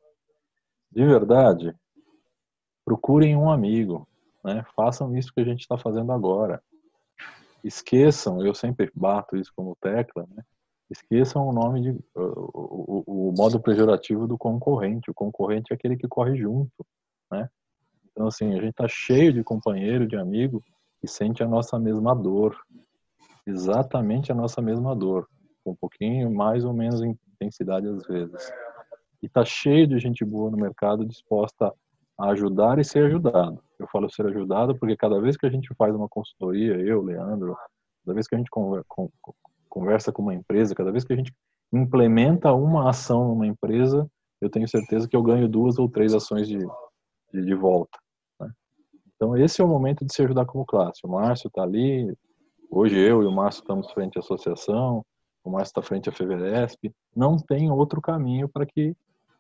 De verdade, procurem um amigo, né? façam isso que a gente está fazendo agora. Esqueçam, eu sempre bato isso como tecla, né? Esqueçam o nome de o, o, o, modo pejorativo do concorrente. O concorrente é aquele que corre junto, né? Então assim a gente está cheio de companheiro, de amigo que sente a nossa mesma dor, exatamente a nossa mesma dor, com um pouquinho mais ou menos intensidade às vezes. E está cheio de gente boa no mercado disposta a ajudar e ser ajudado. Eu falo ser ajudado porque cada vez que a gente faz uma consultoria, eu, Leandro, cada vez que a gente conversa com uma empresa, cada vez que a gente implementa uma ação numa empresa, eu tenho certeza que eu ganho duas ou três ações de, de, de volta. Né? Então, esse é o momento de se ajudar como classe. O Márcio está ali, hoje eu e o Márcio estamos frente à associação, o Márcio está frente à FEVERESP. Não tem outro caminho para que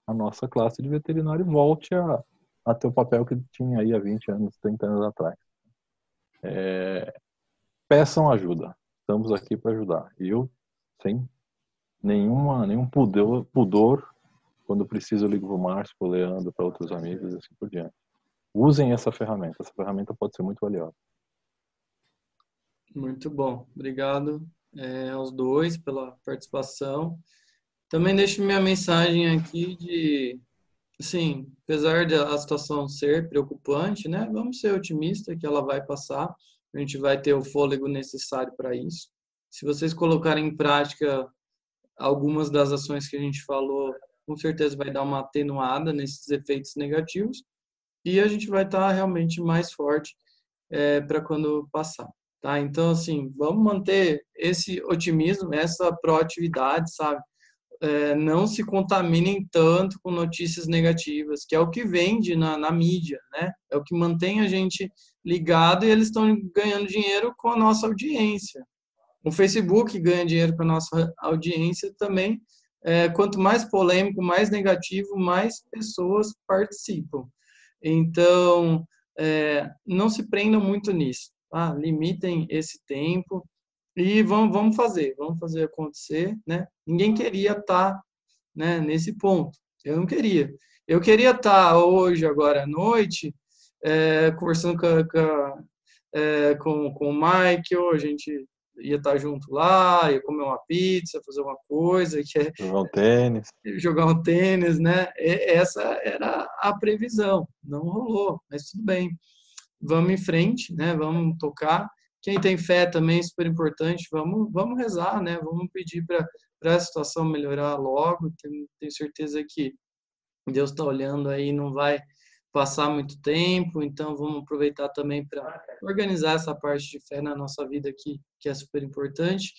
a nossa classe de veterinário volte a, a ter o papel que tinha aí há 20 anos, 30 anos atrás. É, peçam ajuda estamos aqui para ajudar. Eu, sem nenhuma, nenhum pudor, pudor quando preciso eu ligo para o Márcio, para o Leandro, para outros amigos e assim por diante. Usem essa ferramenta, essa ferramenta pode ser muito valiosa. Muito bom, obrigado é, aos dois pela participação. Também deixo minha mensagem aqui de, assim, apesar da situação ser preocupante, né, vamos ser otimistas que ela vai passar a gente vai ter o fôlego necessário para isso. Se vocês colocarem em prática algumas das ações que a gente falou, com certeza vai dar uma atenuada nesses efeitos negativos e a gente vai estar tá realmente mais forte é, para quando passar. Tá? Então, assim, vamos manter esse otimismo, essa proatividade, sabe? É, não se contaminem tanto com notícias negativas, que é o que vende na, na mídia, né? É o que mantém a gente ligado e eles estão ganhando dinheiro com a nossa audiência. O Facebook ganha dinheiro com a nossa audiência também. É, quanto mais polêmico, mais negativo, mais pessoas participam. Então, é, não se prendam muito nisso. Tá? Limitem esse tempo e vamos, vamos fazer, vamos fazer acontecer. Né? Ninguém queria estar tá, né, nesse ponto. Eu não queria. Eu queria estar tá hoje, agora à noite, é, conversando com, com, é, com, com o Michael, a gente ia estar junto lá, ia comer uma pizza, fazer uma coisa, que é jogar um tênis, jogar um tênis, né? Essa era a previsão, não rolou, mas tudo bem. Vamos em frente, né? Vamos tocar. Quem tem fé também é super importante. Vamos, vamos rezar, né? Vamos pedir para a situação melhorar logo. Tenho, tenho certeza que Deus está olhando aí, não vai passar muito tempo, então vamos aproveitar também para organizar essa parte de fé na nossa vida aqui, que é super importante.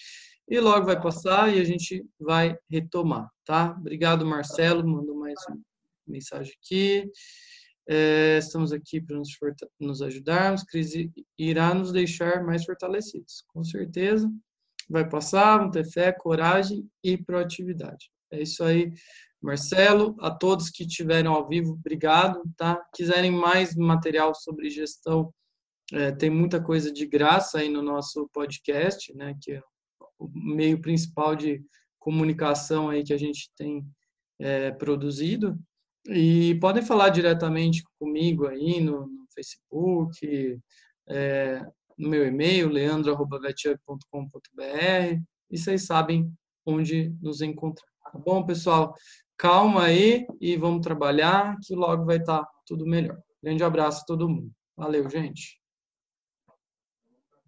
E logo vai passar e a gente vai retomar, tá? Obrigado, Marcelo, mandou mais uma mensagem aqui. É, estamos aqui para nos, nos ajudarmos. Crise irá nos deixar mais fortalecidos. Com certeza vai passar, vamos ter fé, coragem e proatividade. É isso aí. Marcelo, a todos que estiveram ao vivo, obrigado, tá? Quiserem mais material sobre gestão, é, tem muita coisa de graça aí no nosso podcast, né? Que é o meio principal de comunicação aí que a gente tem é, produzido. E podem falar diretamente comigo aí no, no Facebook, é, no meu e-mail, leandro.vetchup.com.br, e vocês sabem onde nos encontrar. Tá bom, pessoal? calma aí e vamos trabalhar, que logo vai estar tudo melhor. Grande abraço a todo mundo. Valeu, gente.